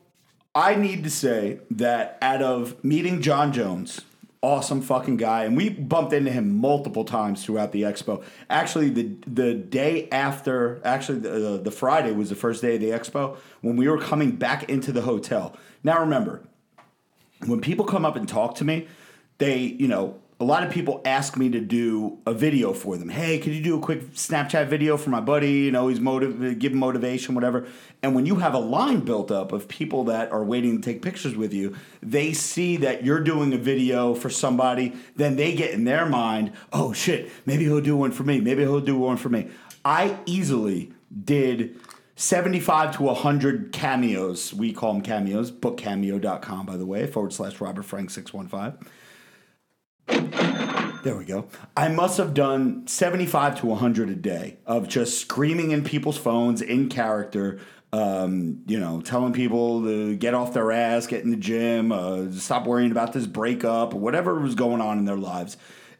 I need to say that out of meeting John Jones, awesome fucking guy, and we bumped into him multiple times throughout the expo. Actually, the the day after, actually the, the Friday was the first day of the expo when we were coming back into the hotel. Now remember, when people come up and talk to me, they, you know, a lot of people ask me to do a video for them. Hey, could you do a quick Snapchat video for my buddy? You know, he's motiv- give him motivation, whatever. And when you have a line built up of people that are waiting to take pictures with you, they see that you're doing a video for somebody, then they get in their mind, oh shit, maybe he'll do one for me. Maybe he'll do one for me. I easily did 75 to 100 cameos. We call them cameos. Bookcameo.com, by the way, forward slash Robert Frank 615. There we go. I must have done 75 to 100 a day of just screaming in people's phones in character, um, you know, telling people to get off their ass, get in the gym, uh, stop worrying about this breakup, whatever was going on in their lives.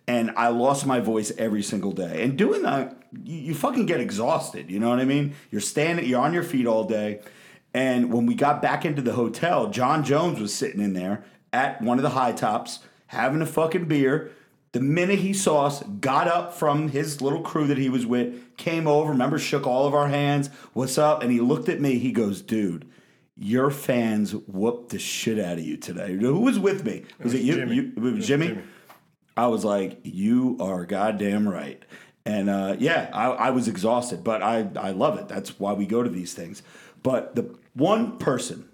And I lost my voice every single day. And doing that, you, you fucking get exhausted. You know what I mean? You're standing, you're on your feet all day. And when we got back into the hotel, John Jones was sitting in there at one of the high tops having a fucking beer. The minute he saw us, got up from his little crew that he was with, came over, remember, shook all of our hands. What's up? And he looked at me. He goes, dude, your fans whooped the shit out of you today. Who was with me? Was it, was you? Jimmy. you it was It was Jimmy? Jimmy. I was like, you are goddamn right. And uh, yeah, I, I was exhausted, but I, I love it. That's why we go to these things. But the one person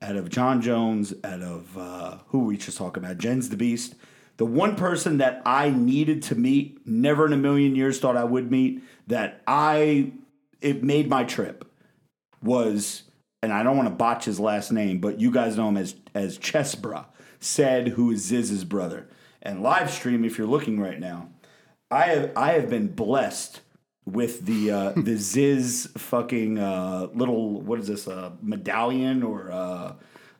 out of John Jones, out of uh, who we just talking about, Jens the Beast, the one person that I needed to meet, never in a million years thought I would meet, that I, it made my trip was, and I don't want to botch his last name, but you guys know him as as Chestbrah, Said who is Zyzz's brother. And live stream, if you're looking right now, I have I have been blessed with the uh, the Zyzz fucking uh, little what is this uh, medallion or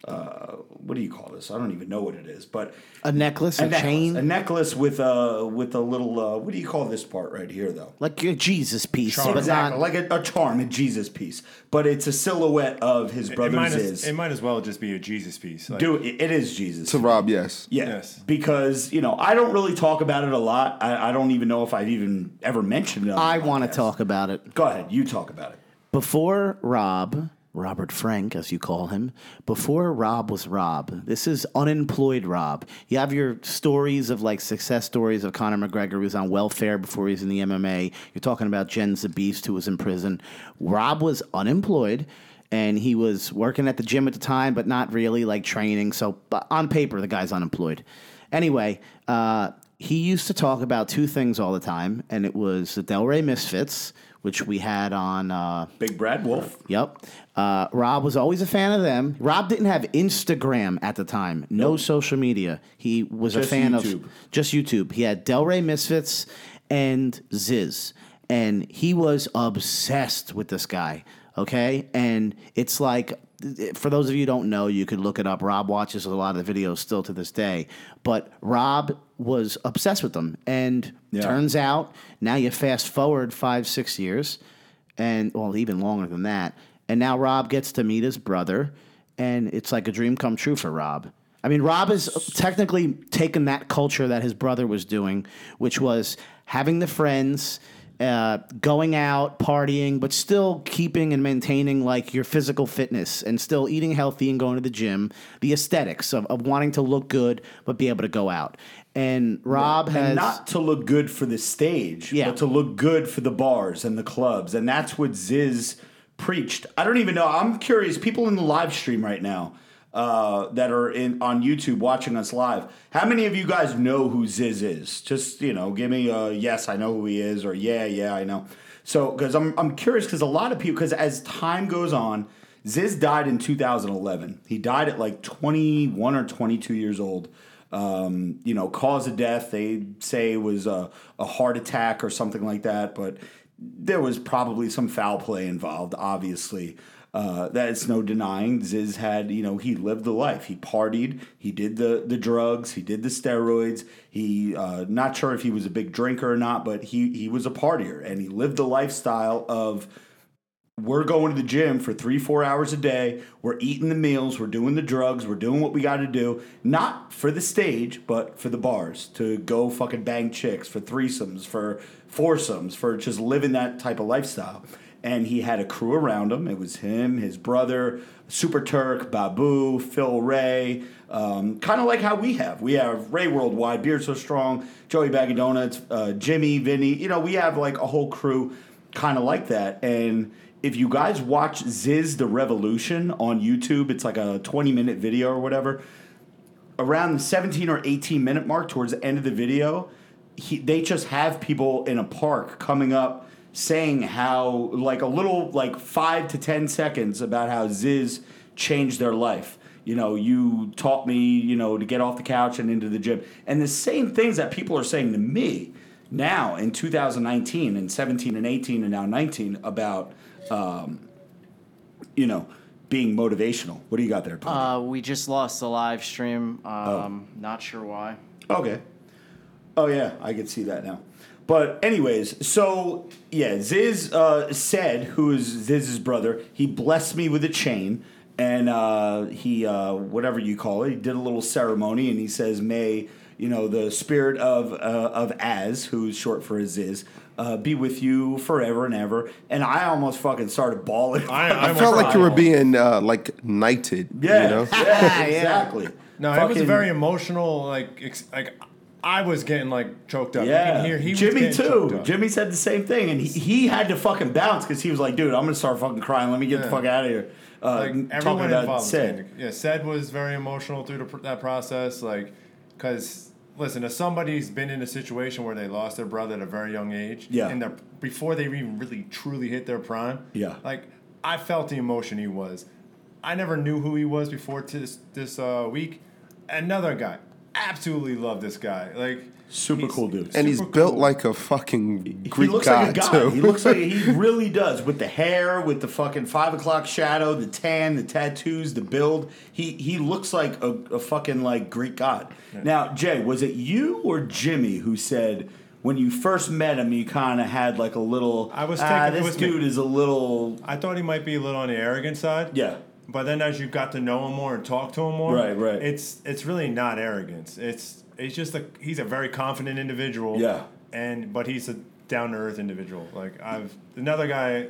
uh, uh, what do you call this? I don't even know what it is, but a necklace, a, necklace, chain, a necklace with a with a little uh, what do you call this part right here though? like a Jesus piece, Charm. but exactly, not. like a, a charm, a Jesus piece, but it's a silhouette of his It brother might, as, it might as well just be a Jesus piece. Like, Dude, it, it is Jesus. to Rob, yes. Yeah, Yes. because you know I don't really talk about it a lot. I, I don't even know if I've even ever mentioned it. on I want to talk about it. Go ahead, you talk about it. Before Rob, Robert Frank, as you call him, before Rob was Rob, this is unemployed Rob. You have your stories of like success stories of Conor McGregor who's on welfare before he's in the MMA. You're talking about Jens the Beast who was in prison. Rob was unemployed and he was working at the gym at the time, but not really like training. So on paper, the guy's unemployed. Anyway, uh, he used to talk about two things all the time, and it was the Delray Misfits, which we had on. Uh, Big Brad Wolf. Yep. Uh, Rob was always a fan of them. Rob didn't have Instagram at the time, no social media. He was Just a fan YouTube. of just YouTube. He had Delray Misfits and Zyzz, and he was obsessed with this guy. Okay, and it's like for those of you who don't know, you could look it up. Rob watches a lot of the videos still to this day, but Rob was obsessed with them, and Yeah. turns out now you fast forward five, six years and well, even longer than that. And now Rob gets to meet his brother, and it's like a dream come true for Rob. I mean, Rob has technically taken that culture that his brother was doing, which was having the friends, uh, going out, partying, but still keeping and maintaining like your physical fitness and still eating healthy and going to the gym, the aesthetics of, of wanting to look good but be able to go out. And Rob has and not to look good for the stage, Yeah. but to look good for the bars and the clubs, and that's what Zyzz preached. I don't even know. I'm curious. People in the live stream right now uh, that are in on YouTube watching us live. How many of you guys know who Zyzz is? Just you know, give me a yes, I know who he is, or yeah, yeah, I know. So because I'm I'm curious because a lot of people because as time goes on. Zyzz died in 2011. He died at like 21 or 22 years old. Um, you know, cause of death, they say was a, a heart attack or something like that, but there was probably some foul play involved, obviously. Uh, that's no denying. Zyzz had, you know, he lived the life. He partied. He did the the drugs. He did the steroids. He, uh, not sure if he was a big drinker or not, but he he was a partier and he lived the lifestyle of we're going to the gym for three, four hours a day. We're eating the meals. We're doing the drugs. We're doing what we got to do. Not for the stage, but for the bars to go fucking bang chicks, for threesomes, for foursomes, for just living that type of lifestyle. And he had a crew around him. It was him, his brother, Super Turk, Babu, Phil Ray. Um, kind of like how we have. We have Ray Worldwide, Beard So Strong, Joey Baggy Donuts, uh, Jimmy, Vinny. You know, we have like a whole crew kind of like that. And if you guys watch Zyzz the Revolution on YouTube, it's like a 20 minute video or whatever. Around the 17 or 18 minute mark, towards the end of the video, he, they just have people in a park coming up saying how, like a little, like five to 10 seconds about how Zyzz changed their life. You know, you taught me, you know, to get off the couch and into the gym. And the same things that people are saying to me now in 2019 and 17 and 18 and now 19 about, um, you know, being motivational. What do you got there, Pony? Uh, we just lost the live stream. Um, Not sure why. Okay. Oh yeah, I can see that now. But anyways, so yeah, Zyzz uh, Said, who is Zyzz's brother, he blessed me with a chain, and uh, he uh, whatever you call it, he did a little ceremony, and he says, "May you know the spirit of uh, of Az, who's short for Zyzz, uh, be with you forever and ever." And I almost fucking started bawling. I- I I felt like you were being uh, like knighted. yeah, You know? yeah, exactly. No, it was Fucking- very emotional. Like, ex- like I was getting like choked up. You Yeah, hear he Jimmy too. Jimmy said the same thing, and he, he had to fucking bounce because he was like, "Dude, I'm gonna start fucking crying. Let me get the fuck out of here." Uh, like talking everyone about involved. Said. Yeah, Said was very emotional through the, that process. Like, because listen, if somebody's been in a situation where they lost their brother at a very young age, Yeah. and they're before they even really truly hit their prime, Yeah. like I felt the emotion he was. I never knew who he was before this this uh, week. Another guy, absolutely love this guy. Like Super he's cool dude. And he's super built cool. like a fucking He Greek looks god, like a guy. too. He looks like he really does with the hair, with the fucking five o'clock shadow, the tan, the tattoos, the build. He he looks like a, a fucking like Greek god. Now, Jay, was it you or Jimmy who said when you first met him, you kind of had like a little? I was ah, taking- it this was me." dude is a little. I thought he might be a little on the arrogant side. Yeah. But then as you got to know him more and talk to him more, Right, right. It's it's really not arrogance. It's it's just a he's a very confident individual. Yeah. And but he's a down to earth individual. Like I've another guy,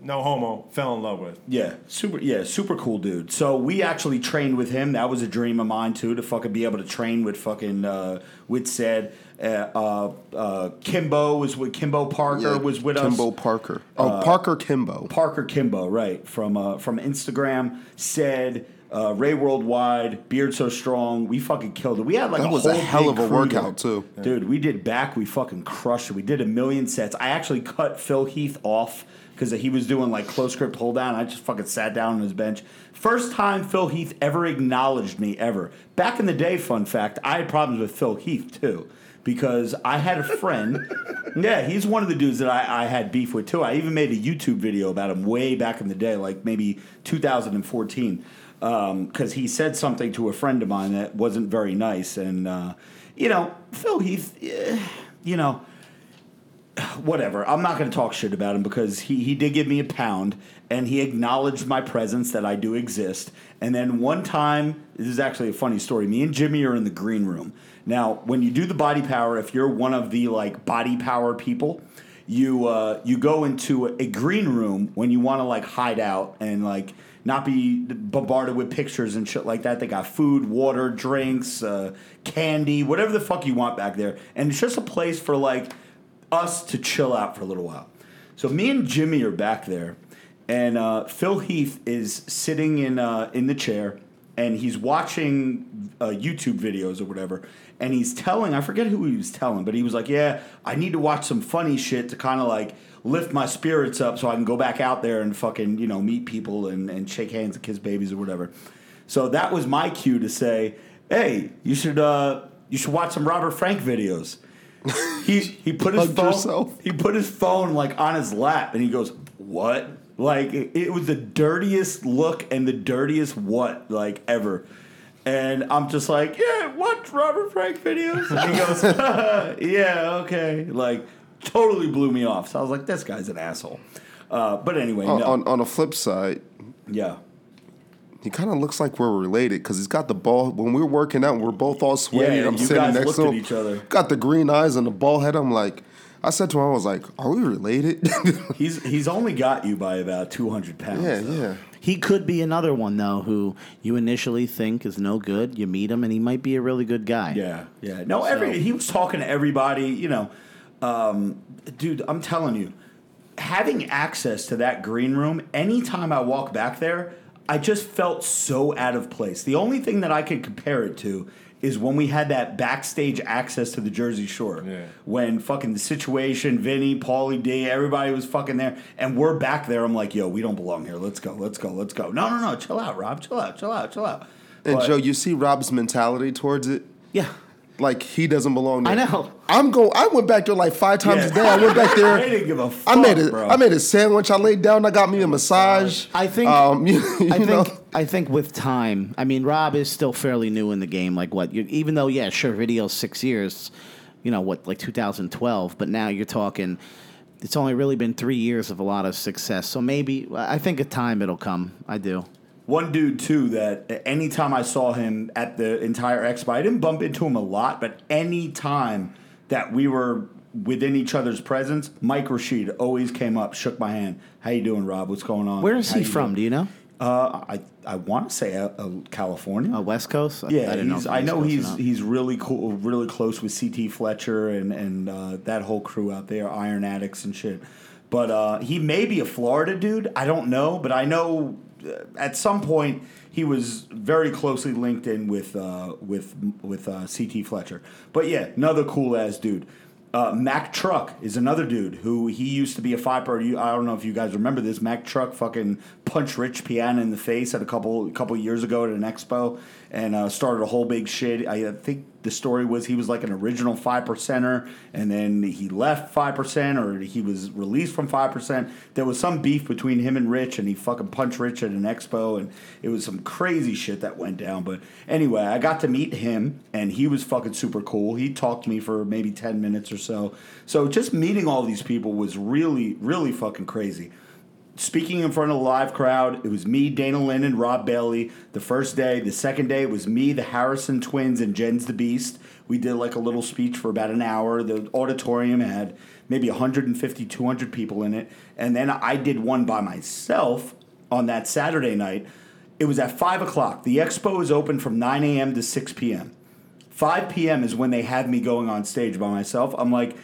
no homo, fell in love with. Yeah, super. Yeah, super cool dude. So we actually trained with him. That was a dream of mine too, to fucking be able to train with fucking uh, with Said. Uh, uh, uh, Kimbo was with Kimbo Parker Yeah, was with Kimbo us. Kimbo Parker. Oh, Parker Kimbo. Parker Kimbo, right from uh, from Instagram. Said uh, Ray Worldwide, Beard So Strong. We fucking killed it. We had like That a was a hell of a workout, too. Dude, we did back. We fucking crushed it. We did a million sets. I actually cut Phil Heath off because he was doing like close grip pulldown. I just fucking sat down on his bench. First time Phil Heath ever acknowledged me ever. Back in the day, fun fact, I had problems with Phil Heath too. Because I had a friend, yeah, he's one of the dudes that I, I had beef with too. I even made a YouTube video about him way back in the day, like maybe 2014, because um, he said something to a friend of mine that wasn't very nice. And, uh, you know, Phil Heath, eh, you know, whatever. I'm not going to talk shit about him because he, he did give me a pound and he acknowledged my presence that I do exist. And then one time, this is actually a funny story. Me and Jimmy are in the green room. Now, when you do the body power, if you're one of the like body power people, you uh, you go into a green room when you want to like hide out and like not be bombarded with pictures and shit like that. They got food, water, drinks, uh, candy, whatever the fuck you want back there, and it's just a place for like us to chill out for a little while. So me and Jimmy are back there, and uh, Phil Heath is sitting in uh, in the chair, and he's watching uh, YouTube videos or whatever, and he's telling I forget who he was telling, but he was like, "Yeah, I need to watch some funny shit to kind of like." lift my spirits up so I can go back out there and fucking, you know, meet people and, and shake hands and kiss babies or whatever. So that was my cue to say, hey, you should uh, you should watch some Robert Frank videos. he he put his phone yourself? he put his phone like on his lap and he goes, What? Like it, was the dirtiest look and the dirtiest what like ever. And I'm just like, yeah, watch Robert Frank videos. And he goes, yeah, okay. Like, totally blew me off. So I was like, this guy's an asshole. Uh, but anyway, On, no. on, on the flip side, yeah. he kind of looks like we're related because he's got the ball. When we're working out, we're both all sweaty. Yeah, and I'm sitting next to him. each other. Got the green eyes and the ball head. I'm like, I said to him, I was like, "Are we related?" He's he's only got you by about 200 pounds. yeah, though. yeah. He could be another one though, who you initially think is no good. You meet him, and he might be a really good guy. Yeah, yeah. No, every he was talking to everybody. You know, um, dude, I'm telling you, having access to that green room anytime I walk back there, I just felt so out of place. The only thing that I could compare it to is when we had that backstage access to the Jersey Shore. Yeah. When fucking the situation, Vinny, Paulie D, everybody was fucking there, and we're back there. I'm like, yo, we don't belong here. Let's go, let's go, let's go. No, no, no, chill out, Rob. Chill out, chill out, chill out. And But- Joe, you see Rob's mentality towards it. Yeah. Like he doesn't belong there. I know. I'm go. I went back there like five times Yeah. a day. I went back there. They didn't give a fuck, I made a. bro. I made a sandwich. I laid down. I got me a massage. I think. Um, you, you I know. I think with time. I mean, Rob is still fairly new in the game. Like what? You, even though, yeah, sure, video six years. You know what? Like 2012. But now you're talking. It's only really been three years of a lot of success. So maybe I think at time it'll come. I do. One dude too that anytime I saw him at the entire expo, I didn't bump into him a lot, but any time that we were within each other's presence, Mike Rashid always came up, shook my hand. How you doing, Rob? What's going on? Where is How he from? doing?" Do you know? Uh, I I want to say uh, uh, California. Uh, West Coast. I- Yeah, I, know. I know he's Coast or not. he's really cool, really close with CT Fletcher and and uh, that whole crew out there, Iron Addicts and shit. But uh, he may be a Florida dude. I don't know, but I know at some point he was very closely linked in with uh, with with uh, CT Fletcher. But yeah, another cool ass dude. Uh, Mac Truck is another dude who he used to be a fighter. I don't know if you guys remember this. Mac Truck fucking punched Rich Piana in the face at a couple a couple years ago at an expo and uh, started a whole big shit. I think the story was he was like an original five percenter, and then he left five percent, or he was released from five percent. There was some beef between him and Rich, and he fucking punched Rich at an expo, and it was some crazy shit that went down. But anyway, I got to meet him, and he was fucking super cool. He talked to me for maybe ten minutes or so. So just meeting all these people was really, really fucking crazy speaking in front of a live crowd. It was me, Dana Linn, and Rob Bailey the first day. The second day, it was me, the Harrison twins, and Jens the Beast. We did like a little speech for about an hour. The auditorium had maybe 150, 200 people in it. And then I did one by myself on that Saturday night. It was at 5 o'clock. The expo is open from 9 a.m. to 6 p.m. 5 p.m. is when they had me going on stage by myself. I'm like,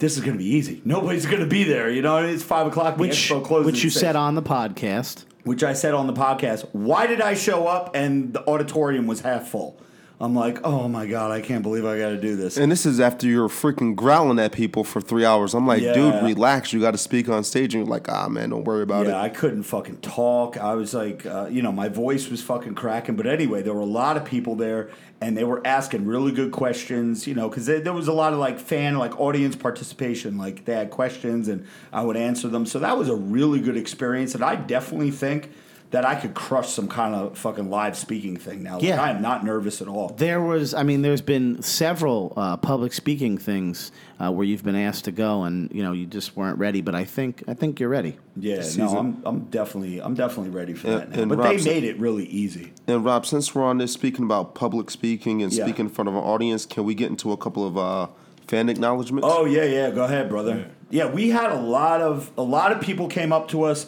this is going to be easy. Nobody's going to be there. You know, it's 5 o'clock. The which expo closes which you said on the podcast. which I said on the podcast. Why did I show up and the auditorium was half full? I'm like, oh my god, I can't believe I got to do this. And this is after you're freaking growling at people for three hours. I'm like, Yeah. dude, relax. You got to speak on stage. And you're like, ah, man, don't worry about yeah, it. I couldn't fucking talk. I was like, uh, you know, my voice was fucking cracking. But anyway, there were a lot of people there, and they were asking really good questions. You know, because there, was a lot of like fan, like audience participation. Like they had questions, and I would answer them. So that was a really good experience, and I definitely think that I could crush some kind of fucking live speaking thing now. Like, Yeah. I am not nervous at all. There was, I mean, there's been several uh, public speaking things uh, where you've been asked to go, and you know you just weren't ready. But I think, I think you're ready. Yeah, no. I'm, I'm definitely, I'm definitely ready for And- that now. But Rob's- they made it really easy. And Rob, since we're on this speaking about public speaking and Yeah. speaking in front of an audience, can we get into a couple of uh, fan acknowledgments? Oh yeah, yeah. Go ahead, brother. Yeah. we had a lot of a lot of people came up to us,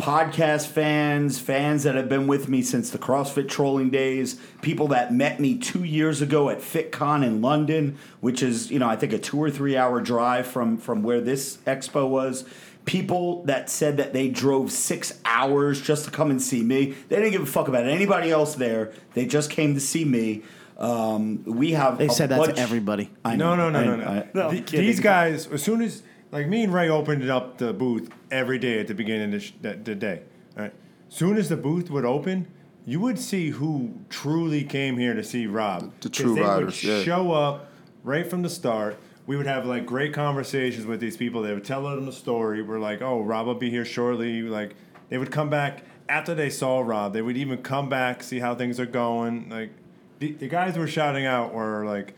podcast fans, fans that have been with me since the CrossFit trolling days, people that met me two years ago at FitCon in London, which is you know I think a two or three hour drive from from where this expo was. People that said that they drove six hours just to come and see me. They didn't give a fuck about anybody else there. They just came to see me. Um, we have. They a said that bunch- to everybody. I No, know, no, no, I- no, no. I- No, Th- kidding. These guys, as soon as like me and Ray opened up the booth every day at the beginning of the, the, the day, right? Soon as the booth would open, you would see who truly came here to see Rob. The 'Cause true they riders, would yeah. show up right from the start. We would have like great conversations with these people. They would tell them the story. We're like, "Oh, Rob will be here shortly." Like they would come back after they saw Rob. They would even come back see how things are going. Like the, the guys were shouting out were like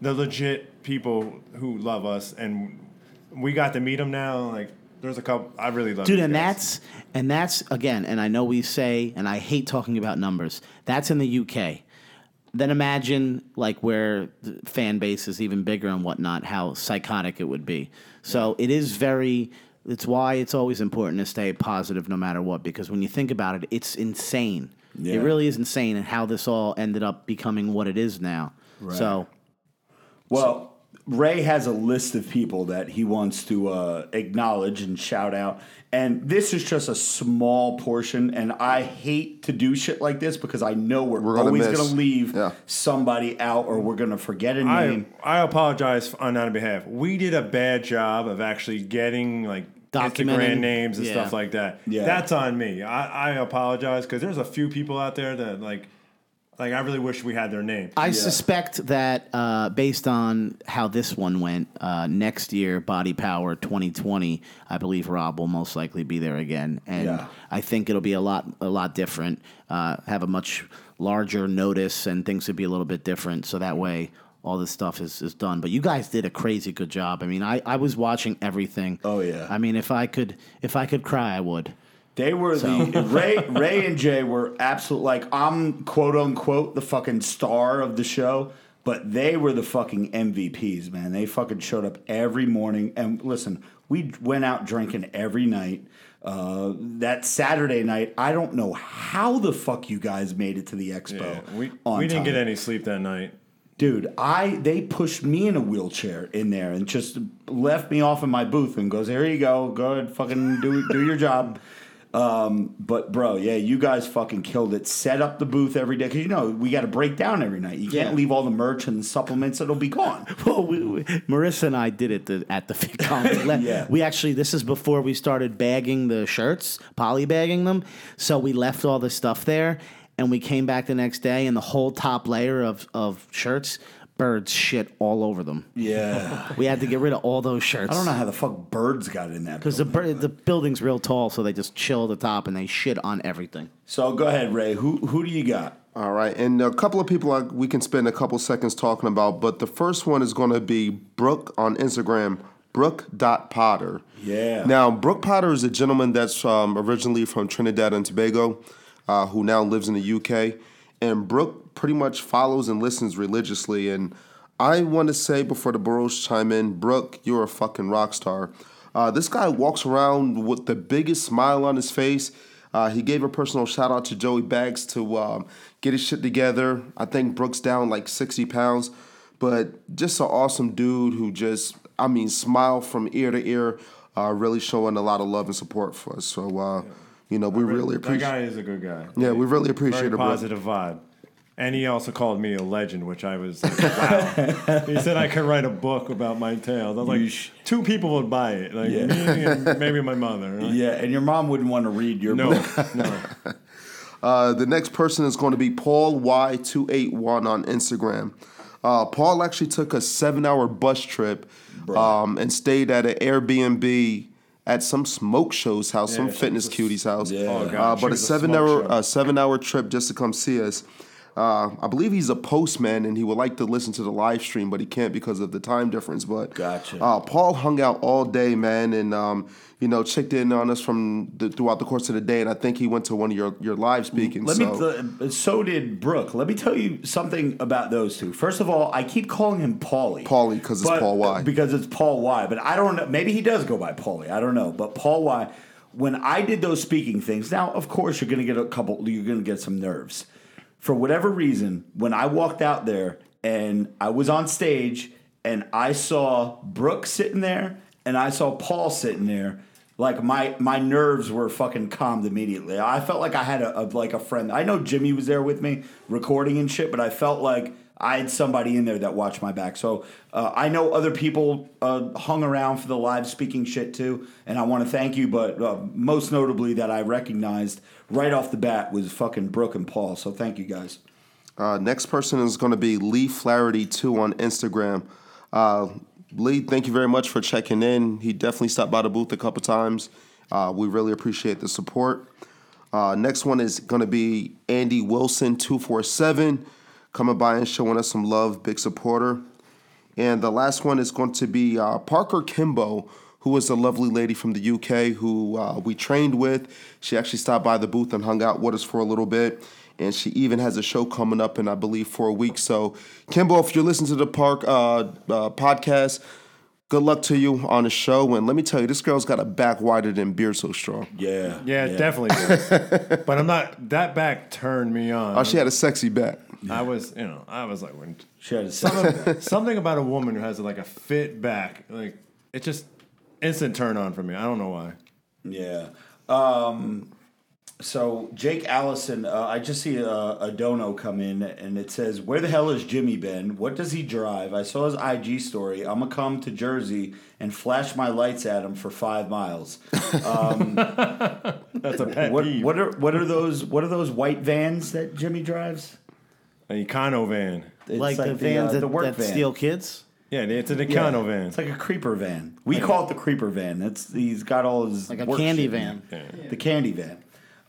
the legit people who love us, and we got to meet them now. Like there's a couple. I really love dude and guys. that's and that's again and i know we say and i hate talking about numbers that's in the uk then imagine like where the fan base is even bigger and whatnot how psychotic it would be so it is very it's why it's always important to stay positive no matter what because when you think about it it's insane Yeah. it really is insane and how this all ended up becoming what it is now so Well, Ray has a list of people that he wants to uh, acknowledge and shout out. And this is just a small portion. And I hate to do shit like this because I know we're, We're gonna always going to leave Yeah. somebody out or we're going to forget a name. I apologize on our behalf. We did a bad job of actually getting like Documenting. Instagram names and Yeah. stuff like that. Yeah. that's on me. I, I apologize because there's a few people out there that like like I really wish we had their name. I suspect that uh, based on how this one went, uh, next year, Body Power 2020, I believe Rob will most likely be there again, and Yeah. I think it'll be a lot a lot different. Uh, have a much larger notice, and things would be a little bit different. So that way. All this stuff is, is done, but you guys did a crazy good job. I mean, I, I was watching everything. Oh, yeah. I mean, if I could if I could cry, I would. They were the Ray Ray and Jay were absolute like I'm quote unquote the fucking star of the show, but they were the fucking MVPs, man. They fucking showed up every morning and listen, we went out drinking every night. Uh, that Saturday night, I don't know how the fuck you guys made it to the expo. Yeah, we we didn't get any sleep that night. Dude, I they pushed me in a wheelchair in there and just left me off in my booth and goes, "Here you go, go ahead, fucking do do your job." Um, but bro, yeah, you guys fucking killed it. Set up the booth every day because you know we got to break down every night. You can't Yeah. leave all the merch and the supplements; it'll be gone. Well, we, we, Marissa and I did it the, at the FitCon. Yeah. we actually, this is before we started bagging the shirts, poly bagging them. So we left all the stuff there and we came back the next day and the whole top layer of, of shirts, birds shit all over them. Yeah, We had to get rid of all those shirts. I don't know how the fuck birds got in that. Because the, building. bir- the building's real tall, so they just chill at the top and they shit on everything. So go ahead, Ray. Who who do you got? All right, and a couple of people I, we can spend a couple seconds talking about, but the first one is going to be Brooke on Instagram, Brooke.Potter. Yeah. Now, Brooke Potter is a gentleman that's um, originally from Trinidad and Tobago, uh, who now lives in the UK. And Brooke pretty much follows and listens religiously. And I want to say before the Burrows chime in, Brooke, you're a fucking rock star. Uh, this guy walks around with the biggest smile on his face. Uh, he gave a personal shout out to Joey Bags to um, get his shit together. I think Brooke's down like 60 pounds, but just an awesome dude who just, I mean, smile from ear to ear, uh, really showing a lot of love and support for us. So, uh, you know, we really appreciate That guy is a good guy. Yeah, we really appreciate Very it, bro. positive vibe. And he also called me a legend, which I was like, wow. he said I could write a book about my tales. I was like, sh- two people would buy it, like Yeah. me and maybe my mother. Like, Yeah, and your mom wouldn't want to read your No, book. no. Uh, the next person is going to be Paul Y281 on Instagram. Uh, Paul actually took a seven hour bus trip um, and stayed at an Airbnb at some smoke show's house, some Yeah, she fitness was- cutie's house. Yeah. Oh, God, uh, but a was a seven-hour a seven hour trip just to come see us. Uh, I believe he's a postman and he would like to listen to the live stream, but he can't because of the time difference. But Gotcha. uh, Paul hung out all day, man, and um, you know checked in on us from the, throughout the course of the day. And I think he went to one of your your live speaking. Let so. me. Th- so did Brooke. Let me tell you something about those two. First of all, I keep calling him Paulie. Paulie because it's Paul Y. Because it's Paul Y. But I don't know. Maybe he does go by Paulie. I don't know. But Paul Y. When I did those speaking things, now of course you're going to get a couple. You're going to get some nerves. For whatever reason, when I walked out there and I was on stage and I saw Brooke sitting there and I saw Paul sitting there, like my my nerves were fucking calmed immediately. I felt like I had a, a like a friend. I know Jimmy was there with me recording and shit, but I felt like I had somebody in there that watched my back. So uh, I know other people uh, hung around for the live speaking shit too, and I want to thank you. But uh, most notably, that I recognized right off the bat was fucking Brooke and Paul. So thank you guys. Uh, next person is going to be Lee Flaherty two on Instagram. Uh, Lee, thank you very much for checking in. He definitely stopped by the booth a couple times. Uh, we really appreciate the support. Next one is going to be Andy Wilson two four seven coming by and showing us some love, big supporter. And the last one is going to be uh, Parker Kimbo, who was a lovely lady from the UK who uh, we trained with. She actually stopped by the booth and hung out with us for a little bit. And she even has a show coming up in, I believe, four weeks. So, Kimbo, if you're listening to the Park uh, uh, podcast, good luck to you on the show. And let me tell you, this girl's got a back wider than Beard So Strong. Yeah, Yeah, it definitely does. but I'm not. That back turned me on. Oh, she had a sexy back. I was, you know, I was like, when She had a second. something about a woman who has like a fit back, like it just instant turn on for me. I don't know why. Yeah. Um, so Jake Allison, uh, I just see a, a dono come in, and it says, "Where the hell is Jimmy been? What does he drive? I saw his IG story. I'm gonna come to Jersey and flash my lights at him for five miles. That's a pet What peeve. what are what are those what are those white vans that Jimmy drives? An Econo van. It's like, the uh, vans that, the work that van. steal kids. Yeah, it's an Yeah, Econo van. It's like a creeper van. We call it the creeper van. It's he's got all his Like a candy shit in van. it. The candy van.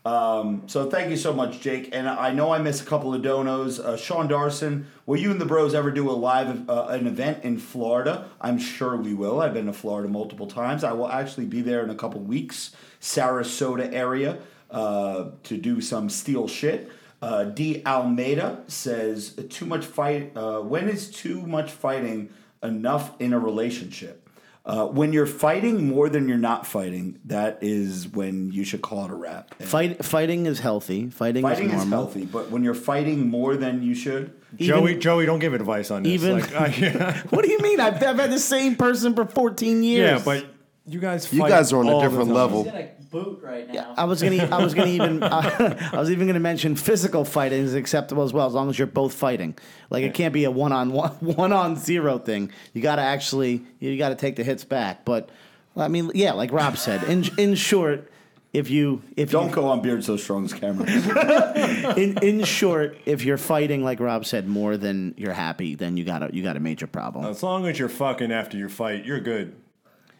Um, so thank you so much, Jake. And I know I missed a couple of donos. Uh, Sean Darson, will you and the Bros ever do a live uh, an event in Florida? I'm sure we will. I've been to Florida multiple times. I will actually be there in a couple weeks, Sarasota area, uh, to do some steel shit. Uh, D. Almeida says, "Too much fight. Uh, when is too much fighting enough in a relationship?" Uh, when you're fighting more than you're not fighting, that is when you should call it a wrap. And Fight, fighting is healthy. Fighting, fighting is is normal. healthy, but when you're fighting more than you should, Joey, Joey, don't give advice on this. even- like, I, What do you mean? I've, I've had the same person for 14 years. yeah, but you guys, You guys are on a all the different time. level. He's in a boot right now. I was gonna, I was gonna even, I was even gonna mention physical fighting is acceptable as well, as long as you're both fighting. Like it can't be a one on one, one on zero thing. You got to actually, you got to take the hits back. But I mean, yeah, like Rob said, in in short, if you if don't you, go on Beard So Strong's camera. in in short, if you're fighting like Rob said more than you're happy, then you got a you got a major problem. As long as you're fucking after your fight, you're good.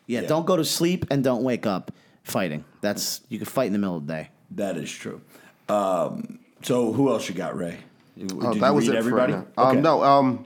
yeah, don't go to sleep and don't wake up fighting. That's you can fight in the middle of the day. that is true. Um, so who else you got, Ray? Oh, that you was read it everybody? for right now. Um, no, um,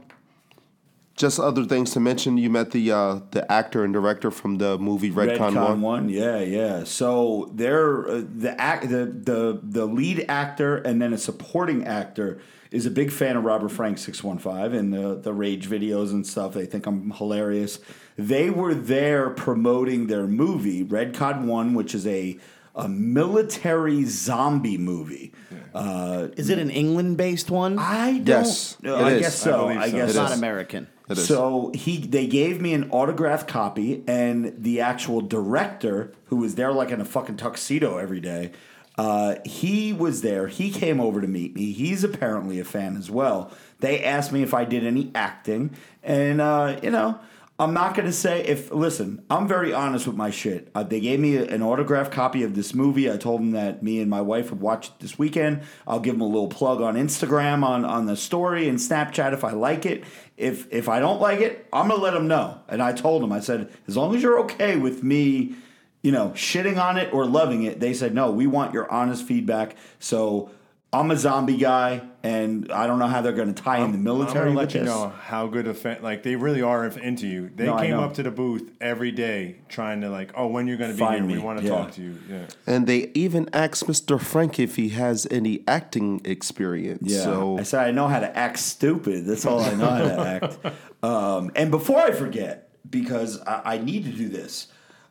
just other things to mention. You met the uh, the actor and director from the movie Redcon, Redcon One. one, yeah, yeah. So they're uh, the act, the the the lead actor and then a supporting actor is a big fan of Robert Frank six one five and the the rage videos and stuff. They think I'm hilarious. They were there promoting their movie Redcon one, which is a a military zombie movie. Uh, Is it an England based one? I don't. Yes, uh, it I is. guess so. I believe I so. guess It's not is. American. It is. so he they gave me an autographed copy, and the actual director, who was there like in a fucking tuxedo every day, uh, he was there. He came over to meet me. He's apparently a fan as well. They asked me if I did any acting, and uh, you know. I'm not gonna say if. Listen, I'm very honest with my shit. Uh, they gave me an autographed copy of this movie. I told them that me and my wife would watch it this weekend. I'll give them a little plug on Instagram, on on the story and Snapchat if I like it. If if I don't like it, I'm gonna let them know. And I told them, I said, as long as you're okay with me you know, shitting on it or loving it. They said, no, we want your honest feedback. So I'm a zombie guy, and I don't know how they're going to tie in the I'm military with let you this. know how good a fan. Like they really are into you. They No, came up to the booth every day trying to like, oh, when you're going to be Find here, me, we want to yeah. talk to you. Yeah. And they even asked Mr. Frank if he has any acting experience. Yeah, So I said I know how to act stupid. That's all I know how to act. Um, and before I forget, because I, I need to do this,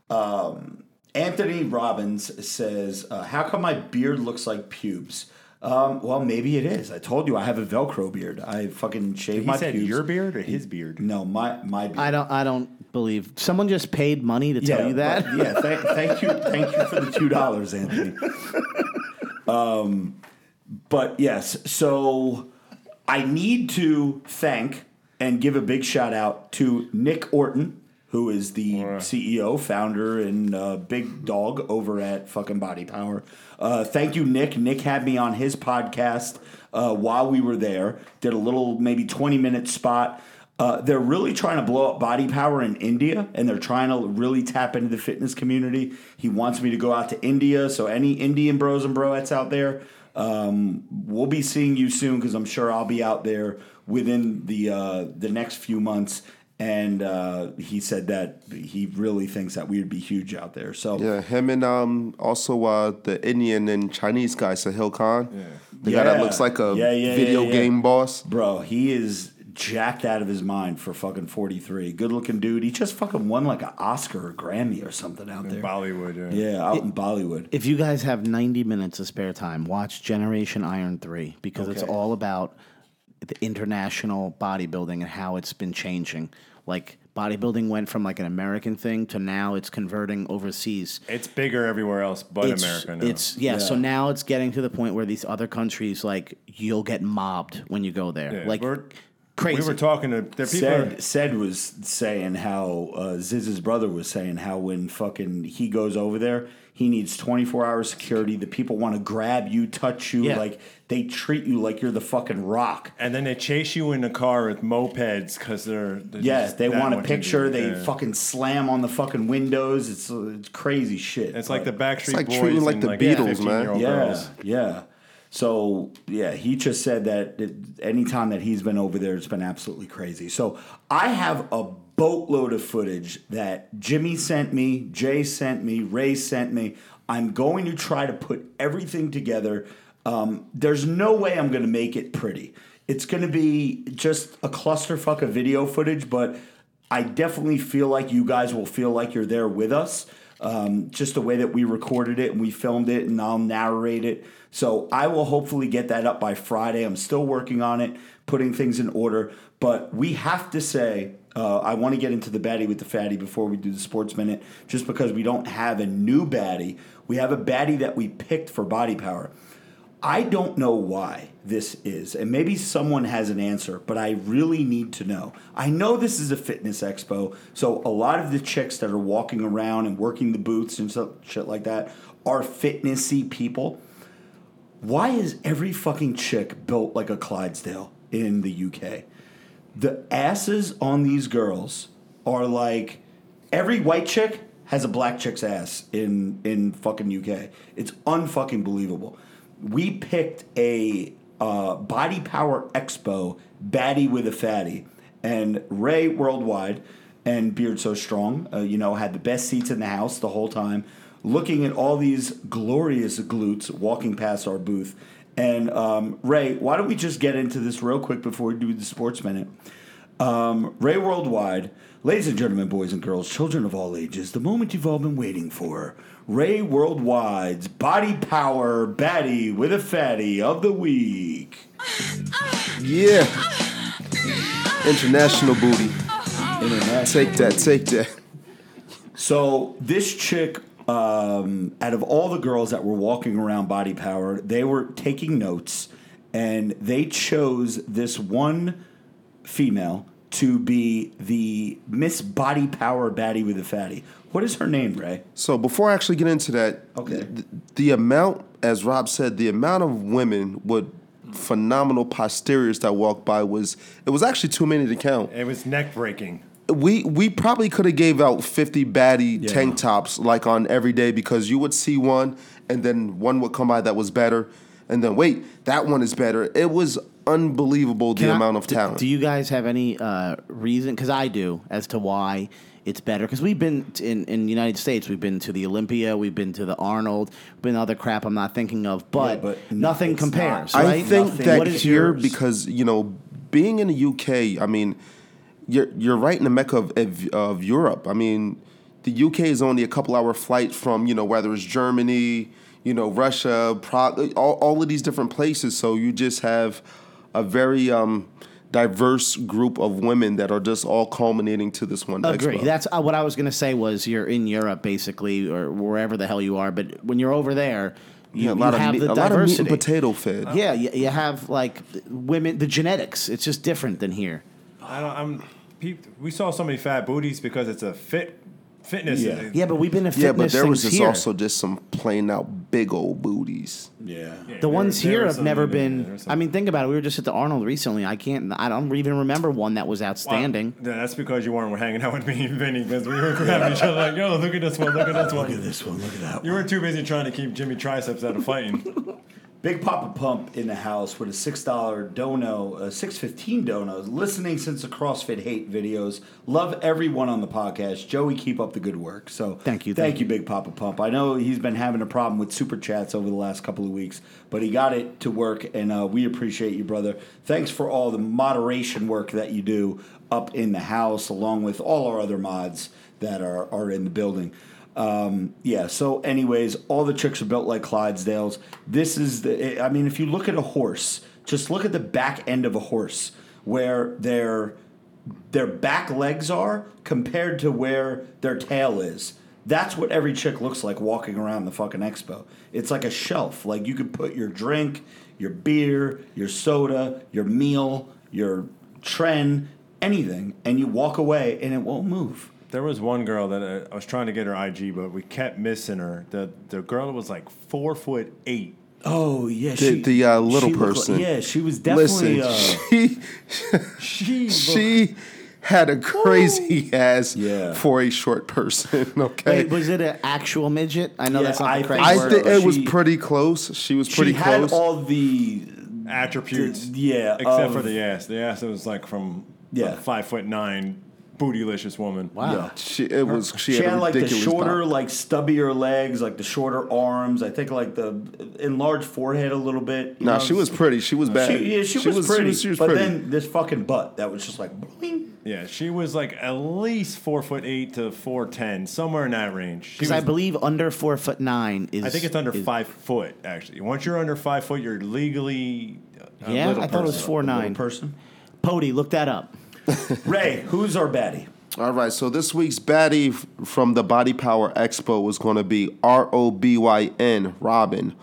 um, Anthony Robbins says, uh, "How come my beard looks like pubes?" Um, well, maybe it is. I told you I have a Velcro beard. I fucking shave He my said pubes. your beard or his beard. no, my my beard. I don't. I don't believe someone just paid money to tell you that. but- yeah, thank, thank you, thank you for the two dollars, Anthony. Um, but yes, so I need to thank and give a big shout out to Nick Orton, who is the CEO, founder, and uh, big dog over at fucking Body Power. Uh, thank you, Nick. Nick had me on his podcast uh, while we were there. Did a little, maybe twenty minute spot. Uh, they're really trying to blow up body power in India, and they're trying to really tap into the fitness community. He wants me to go out to India, so any Indian bros and broettes out there, um, we'll be seeing you soon because I'm sure I'll be out there within the uh, the next few months. And uh, he said that he really thinks that we would be huge out there. So yeah, him and um also uh the Indian and Chinese guy Sahil Khan. The guy that looks like a Yeah, yeah, video yeah, yeah. game boss. Bro, he is jacked out of his mind for fucking 43. Good looking dude. He just fucking won like an Oscar or Grammy or something out there. Bollywood. Yeah. Yeah, out in Bollywood. If you guys have 90 minutes of spare time, watch Generation Iron 3 because it's all about the international bodybuilding and how it's been changing. Like bodybuilding went from like an American thing to now it's converting overseas. It's bigger everywhere else but it's, America now. It's yeah, so now it's getting to the point where these other countries like you'll get mobbed when you go there. Yeah, like we're- crazy. we were talking to there are people. are- Said, said was saying how uh, Zyzz's brother was saying how when fucking he goes over there, he needs 24 hour security. The people want to grab you, touch you, Yeah. like they treat you like you're the fucking rock. and then they chase you in the car with mopeds because they're, they're Yeah, just they want a picture. They Yeah. fucking slam on the fucking windows. It's it's crazy shit. It's like the But- Backstreet like Boys treating like the like Beatles, man. yeah, girls. yeah. So yeah, he just said that it, anytime that he's been over there, it's been absolutely crazy. So I have a boatload of footage that Jimmy sent me, Jay sent me, Ray sent me. I'm going to try to put everything together. Um, there's no way I'm going to make it pretty. It's going to be just a clusterfuck of video footage, but I definitely feel like you guys will feel like you're there with us. Um, just the way that we recorded it and we filmed it, and I'll narrate it. So I will hopefully get that up by Friday. I'm still working on it, putting things in order. But we have to say, uh, I want to get into the baddie with the fatty before we do the sports minute, just because we don't have a new baddie. We have a baddie that we picked for body power. I don't know why this is, and maybe someone has an answer, but I really need to know. I know this is a fitness expo, so a lot of the chicks that are walking around and working the booths and stuff, shit like that are fitnessy people. Why is every fucking chick built like a Clydesdale in the UK? The asses on these girls are like every white chick has a black chick's ass in in fucking UK. It's unfucking believable. We picked a uh, body power expo baddie with a fatty, and Ray Worldwide and Beard So Strong, uh, you know, had the best seats in the house the whole time, looking at all these glorious glutes walking past our booth. And um, Ray, why don't we just get into this real quick before we do the sports minute? Um, Ray Worldwide, ladies and gentlemen, boys and girls, children of all ages, the moment you've all been waiting for. Ray Worldwide's Body Power Baddie with a Fatty of the Week. Yeah. International booty. International. Take that, take that. So this chick, um, out of all the girls that were walking around Body Power, they were taking notes, and they chose this one female to be the Miss Body Power Baddie with a Fatty. What is her name, Ray? So before I actually get into that, Okay. th- the amount, as Rob said, the amount of women with phenomenal posteriors that walked by was it was actually too many to count. It was neck breaking. We we probably could have gave out 50 baddie Yeah. tank tops like on every day because you would see one and then one would come by that was better and then wait that one is better it was unbelievable the I- amount of do- talent Do, you guys have any uh, reason? Because I do, as to why it's better. Because we've been t- in in the United States, we've been to the Olympia, we've been to the Arnold, been other crap I'm not thinking of, but, but nothing compares. not. right? I think Nothing. that What is here yours? because you know being in the UK I mean you're you're right in the mecca of, of, of Europe I mean the UK is only a couple hour flight from you know whether it's Germany you know Russia Prague all, all of these different places so you just have a very um, diverse group of women that are just all culminating to this one I Agree. expo. That's uh, what I was going to say. Was you're in Europe basically, or wherever the hell you are, but when you're over there, you, Yeah, a you lot of have the a lot of meat diversity. and potato fed. Yeah, you, you have like women, the genetics. It's just different than here. I don't. I'm. peop- We saw so many fat booties because it's a fit fitness. Yeah. Yeah, but we've been to fitness Yeah, but there was things just here. also just some plain out big old booties. Yeah. The ones here have never There been. was I mean, think about it. We were just at the Arnold recently. I can't. I don't even remember one that was outstanding. Yeah, that's because you weren't hanging out with me and Vinny because we were grabbing each other like, yo, look at this one, look at this one. Look at this one. Look at that one. You one. were too busy trying to keep Jimmy triceps out of fighting. Big Papa Pump in the house with a six dollar dono, a six fifteen dono. Listening since the CrossFit hate videos. Love everyone on the podcast. Joey, keep up the good work. So Thank you, thank, thank you, Big Papa Pump. I know he's been having a problem with super chats over the last couple of weeks, but he got it to work, and uh, we appreciate you, brother. Thanks for all the moderation work that you do up in the house, along with all our other mods that are are in the building. Um, yeah. So, anyways, all the chicks are built like Clydesdales. This is the. I mean, if you look at a horse, just look at the back end of a horse, where their their back legs are compared to where their tail is. That's what every chick looks like walking around the fucking expo. It's like a shelf. Like you could put your drink, your beer, your soda, your meal, your tren, anything, and you walk away and it won't move. There was one girl that uh, I was trying to get her IG, but we kept missing her. The the girl was like four foot eight. Oh yeah, The- the, uh, little she person. Like, yeah, she was definitely. Listen, uh, she She she had a crazy ass Yeah. for a short person. Okay, Wait, was it an actual midget? I know Yeah, that's not I the think correct I word. think it was pretty close. She was pretty close. she had all the attributes. D- yeah, except of- for the ass. The ass it was like from Yeah. a five foot nine, bootylicious woman. Wow. Yeah. she it was she, She had, had a like the shorter, body. like stubbier legs, like the shorter arms. I think like the enlarged forehead a little bit. you Nah, she was pretty. She was bad. She, yeah, she, was, pretty. She was, she was but pretty. then this fucking butt that was just like, boing. Yeah, she was like at least four foot eight to four ten, somewhere in that range. Because I believe under four foot nine is. I think it's under is- five foot actually. Once you're under five foot, you're legally. A Yeah, little I thought it was four Little nine. person. Pody, look that up. Ray, who's our baddie? All right, so this week's baddie from the Body Power Expo was going to be R O B Y N Robyn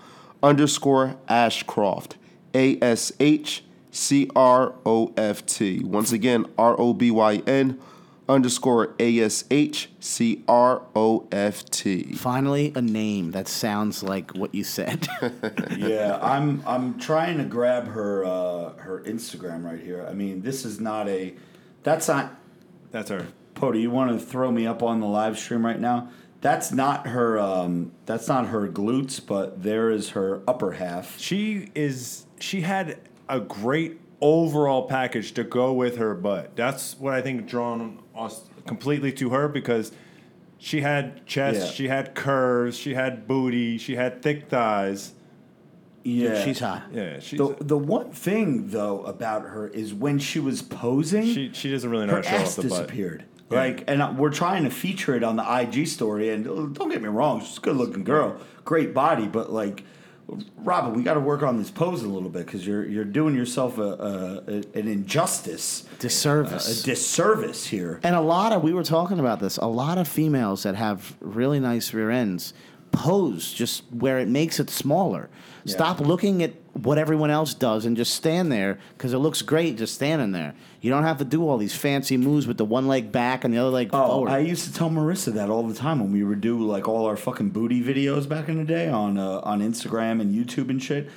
underscore Ashcroft A S H C R O F T. Once again, R O B Y N underscore A S H C R O F T. Finally, a name that sounds like what you said. yeah, I'm I'm trying to grab her uh, her Instagram right here. I mean, this is not a. That's not. That's her. Pody, you want to throw me up on the live stream right now? That's not her. Um, that's not her glutes, but there is her upper half. She is. She had a great overall package to go with her butt. That's what I think drawn us completely to her because she had chest, Yeah. she had curves, she had booty, she had thick thighs. Yeah, She's hot. Yeah, she's, The the one thing though about her is when she was posing, she she doesn't really know her how to show ass off the butt. disappeared. Yeah. Like, and uh, we're trying to feature it on the IG story. And uh, don't get me wrong, she's a good looking girl, great body, but like. Robyn, we got to work on this pose a little bit because you're you're doing yourself a, a, a an injustice, a, Disservice. a disservice here. And a lot of we were talking about this. A lot of females that have really nice rear ends pose just where it makes it smaller. Yeah. Stop looking at what everyone else does and just stand there because it looks great just standing there. You don't have to do all these fancy moves with the one leg back and the other leg Oh, forward. I used to tell Marissa that all the time when we would do like all our fucking booty videos back in the day on uh, on Instagram and YouTube and shit.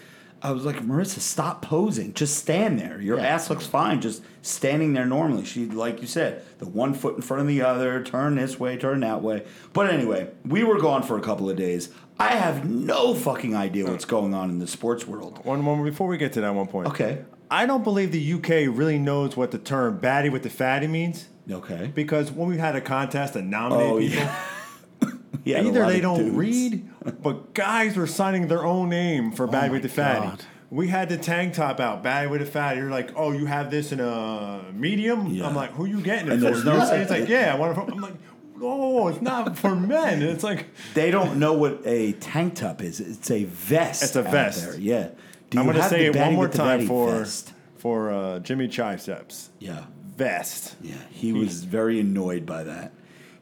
I was like, Marissa, stop posing. Just stand there. Your Yeah. ass looks fine. Just standing there normally. She, like you said, the one foot in front of the other, turn this way, turn that way. But anyway, we were gone for a couple of days. I have no fucking idea what's going on in the sports world. One moment before we get to that one point. Okay. I don't believe the UK really knows what the term "baddie with the fatty" means Okay. because when we had a contest to nominate Oh, people, yeah. Yeah, a either lot they of don't dudes. read, but guys were signing their own name for oh "baddie my with the fatty." God. We had the tank top out, "baddie with the fatty." You're like, "Oh, you have this in a medium?" Yeah. I'm like, "Who you getting it And for?" there's no- it's like, "Yeah, I want I'm like, "Oh, it's not for men." It's like. They don't know what a tank top is. It's a vest. It's a out vest. there. Yeah. Do I'm going to say it one more time for vest? for uh, Jimmy Triceps. Yeah. Vest. Yeah. He was very annoyed by that.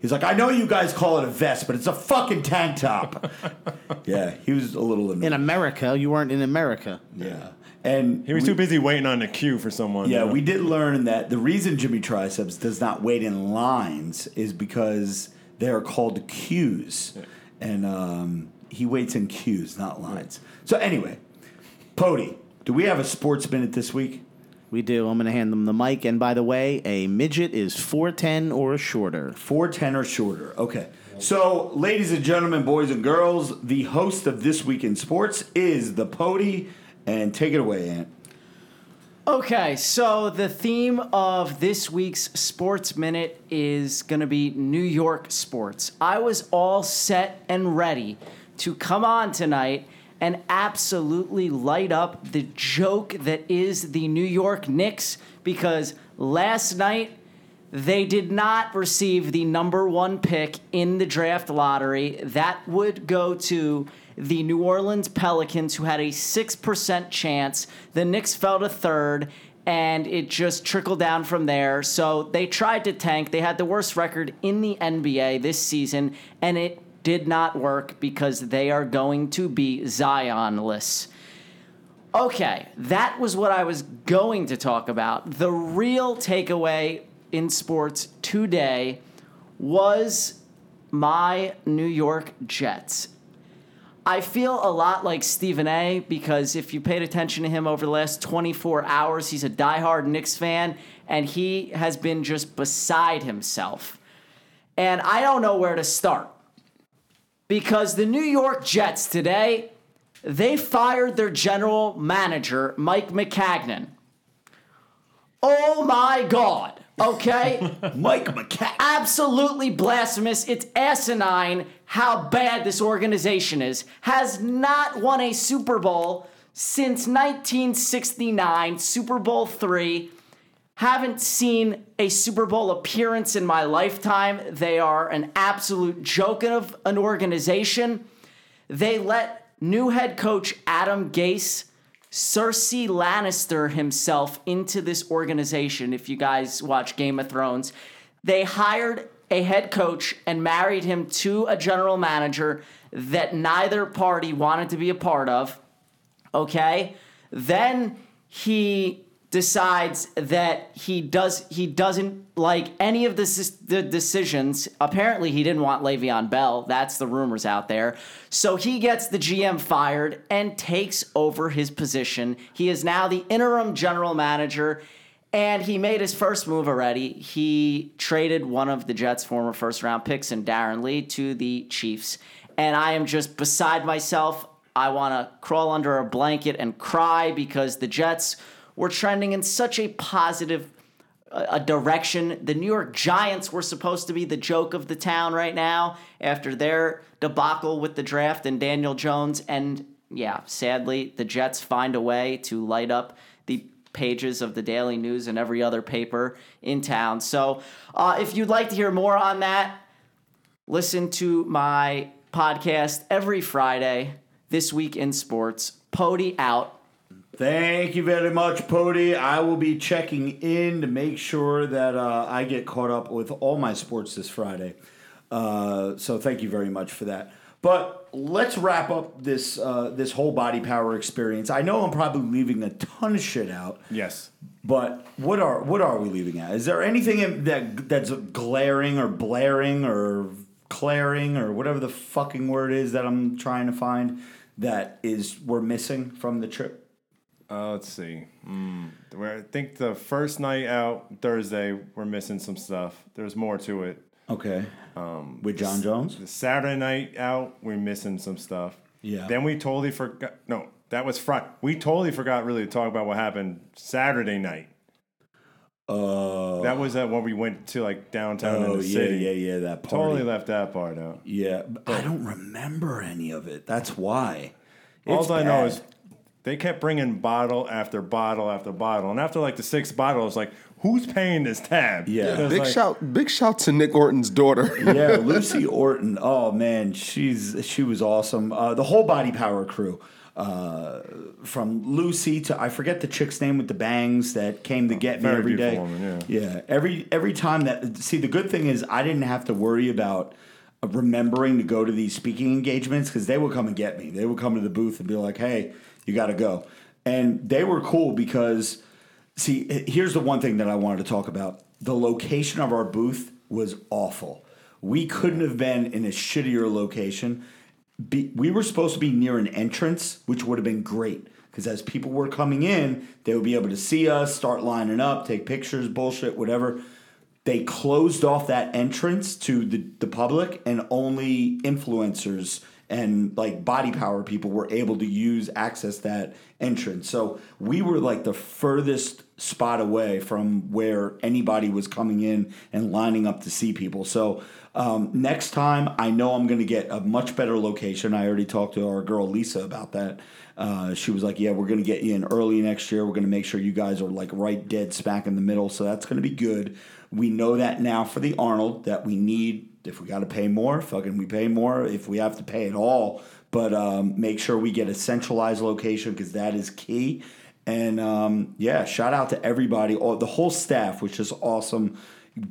He's like, I know you guys call it a vest, but it's a fucking tank top. yeah. He was a little annoyed. In America, you weren't in America. yeah. And He was we- too busy waiting on the queue for someone. Yeah, you know? we did learn that the reason Jimmy Triceps does not wait in lines is because they are called queues, and um, he waits in queues, not lines. So anyway, Pody, do we have a sports minute this week? We do. I'm going to hand them the mic. And by the way, a midget is 4'10 or shorter. Four ten or shorter. Okay. So, ladies and gentlemen, boys and girls, the host of this week in sports is the Pody, and take it away, Ant. Okay, so the theme of this week's Sports Minute is going to be New York sports. I was all set and ready to come on tonight and absolutely light up the joke that is the New York Knicks because last night they did not receive the number one pick in the draft lottery. That would go to the New Orleans Pelicans, who had a 6% chance. The Knicks fell to third, and it just trickled down from there. So they tried to tank. They had the worst record in the NBA this season, and it did not work because they are going to be Zionless. Okay, that was what I was going to talk about. The real takeaway in sports today was my New York Jets. I feel a lot like Stephen A because if you paid attention to him over the last 24 hours, he's a diehard Knicks fan and he has been just beside himself. And I don't know where to start because the New York Jets today, they fired their general manager, Mike Maccagnan. Oh my God. Okay? Mike McCack. Absolutely blasphemous. It's asinine how bad this organization is. Has not won a Super Bowl since 1969, Super Bowl three. Haven't seen a Super Bowl appearance in my lifetime. They are an absolute joke of an organization. They let new head coach Adam Gase, Cersei Lannister himself into this organization. If you guys watch Game of Thrones, they hired a head coach and married him to a general manager that neither party wanted to be a part of. Okay? Then he decides that he does he doesn't like any of the, the decisions. Apparently, he didn't want Le'Veon Bell. That's the rumors out there. So he gets the GM fired and takes over his position. He is now the interim general manager. And he made his first move already. He traded one of the Jets' former first round picks and Darron Lee to the Chiefs. And I am just beside myself. I want to crawl under a blanket and cry because the Jets were trending in such a positive uh, a direction. The New York Giants were supposed to be the joke of the town right now after their debacle with the draft and Daniel Jones. And yeah, sadly, the Jets find a way to light up the pages of the Daily News and every other paper in town. So uh, if you'd like to hear more on that, listen to my podcast every Friday, This Week in Sports. Pody out. Thank you very much, Pody. I will be checking in to make sure that uh, I get caught up with all my sports this Friday. Uh, so thank you very much for that. But let's wrap up this uh, this whole body power experience. I know I'm probably leaving a ton of shit out, Yes. but what are what are we leaving out? Is there anything that that's glaring or blaring or claring or whatever the fucking word is that I'm trying to find that is we're missing from the trip? Uh, let's see. Mm, where I think the first night out Thursday, we're missing some stuff. There's more to it. Okay. Um, With John Jones? The Saturday night out, we're missing some stuff. Yeah. Then we totally forgot. No, that was Friday. We totally forgot really to talk about what happened Saturday night. Uh, That was that when we went to like downtown in oh, the yeah, city. yeah, yeah, that party. Totally left that part out. Yeah, but I don't remember any of it. That's why. All I know is they kept bringing bottle after bottle after bottle, and after like the sixth bottle, it's like, who's paying this tab? Yeah. Big like- shout, big shout to Nick Orton's daughter. yeah, Lucy Orton. Oh man, she's she was awesome. Uh, the whole Body Power crew, uh, from Lucy to I forget the chick's name with the bangs that came to get me every day. woman, yeah, every every time that. See, the good thing is I didn't have to worry about. uh, Remembering to go to these speaking engagements because they would come and get me. They would come to the booth and be like, "Hey, you got to go," and they were cool because See, here's the one thing that I wanted to talk about. The location of our booth was awful. We couldn't have been in a shittier location. Be, we were supposed to be near an entrance, which would have been great because as people were coming in, they would be able to see us, start lining up, take pictures, bullshit, whatever. They closed off that entrance to the, the public, and only influencers and like body power people were able to use access that entrance. So we were like the furthest spot away from where anybody was coming in and lining up to see people. So um, next time, I know I'm going to get a much better location. I already talked to our girl Lisa about that. Uh, she was like, "Yeah, we're going to get you in early next year. We're going to make sure you guys are like right dead smack in the middle. So that's going to be good. We know that now for the Arnold that we need. If we got to pay more, fucking we pay more. If we have to pay at all, but um, make sure we get a centralized location because that is key. And um, yeah, shout out to everybody, all the whole staff, which is awesome,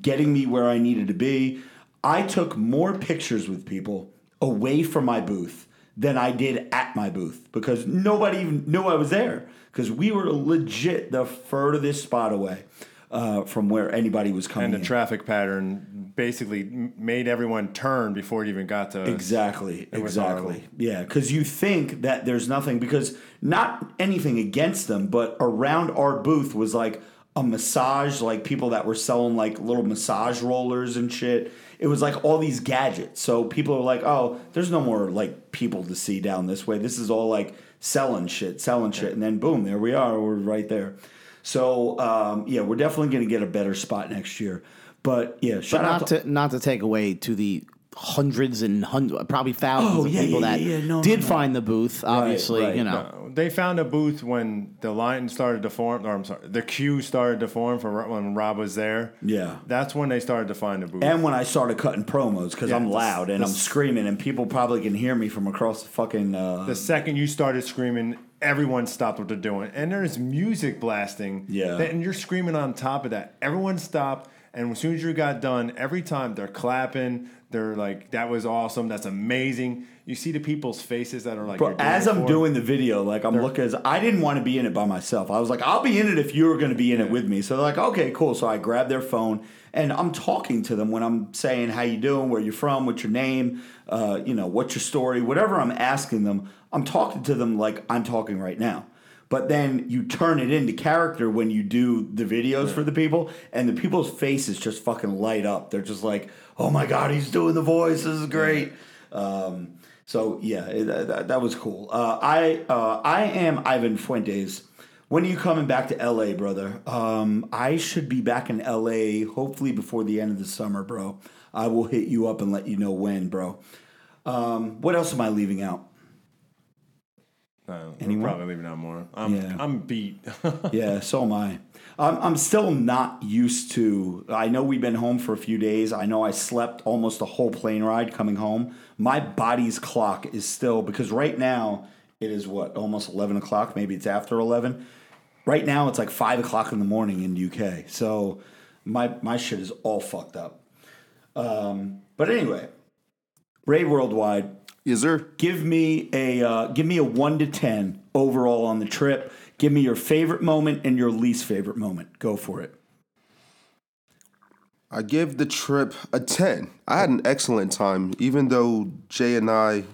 getting me where I needed to be. I took more pictures with people away from my booth than I did at my booth because nobody even knew I was there because we were legit the furthest spot away uh, from where anybody was coming. and the in. traffic pattern basically made everyone turn before it even got to. Exactly, exactly. Yeah, because you think that there's nothing, because not anything against them, but around our booth was like a massage, like people that were selling like little massage rollers and shit. It was like all these gadgets. So people are like, oh, there's no more like people to see down this way. This is all like selling shit, selling shit. And then boom, there we are. We're right there. So um, yeah, we're definitely going to get a better spot next year. But yeah, shout But out not to to not to take away to the hundreds and hundreds, probably thousands Oh, of people yeah, that yeah, yeah. No, did no, no. find the booth. Obviously, right. you know. They found a booth when the line started to form, or I'm sorry, the queue started to form for when Rob was there. Yeah. That's when they started to find a booth. And when I started cutting promos because Yeah, I'm loud and I'm screaming and people probably can hear me from across the fucking. Uh, the second you started screaming, everyone stopped what they're doing. And there's music blasting. Yeah. that- And you're screaming on top of that. Everyone stopped. And as soon as you got done, every time they're clapping, they're like, that was awesome. That's amazing. You see the people's faces that are like, Bro, as I'm doing the video, like I'm looking, as I didn't want to be in it by myself. I was like, I'll be in it if you were going to be in it with me. So they're like, okay, cool. So I grab their phone and I'm talking to them when I'm saying how you doing, where you're from, what's your name, uh, you know, what's your story, whatever I'm asking them. I'm talking to them like I'm talking right now. But then you turn it into character when you do the videos for the people, and the people's faces just fucking light up. They're just like, "Oh my god, he's doing the voice. This is great." Um, so yeah, it, that, that was cool. Uh, I uh, I am Ivan Fuentes. When are you coming back to LA, brother? Um, I should be back in LA hopefully before the end of the summer, bro. I will hit you up and let you know when, bro. Um, what else am I leaving out? Anyone? probably leaving out more. I'm, Yeah. I'm beat. yeah, so am I. I'm, I'm still not used to. I know we've been home for a few days. I know I slept almost a whole plane ride coming home. My body's clock is still because right now it is what almost eleven o'clock. Maybe it's after eleven. Right now it's like five o'clock in the morning in UK. So my my shit is all fucked up. Um, but anyway, Ray Worldwide Yes, sir. give me a uh, give me a one to ten overall on the trip. Give me your favorite moment and your least favorite moment. Go for it. I give the trip a 10. I had an excellent time, even though Jay and I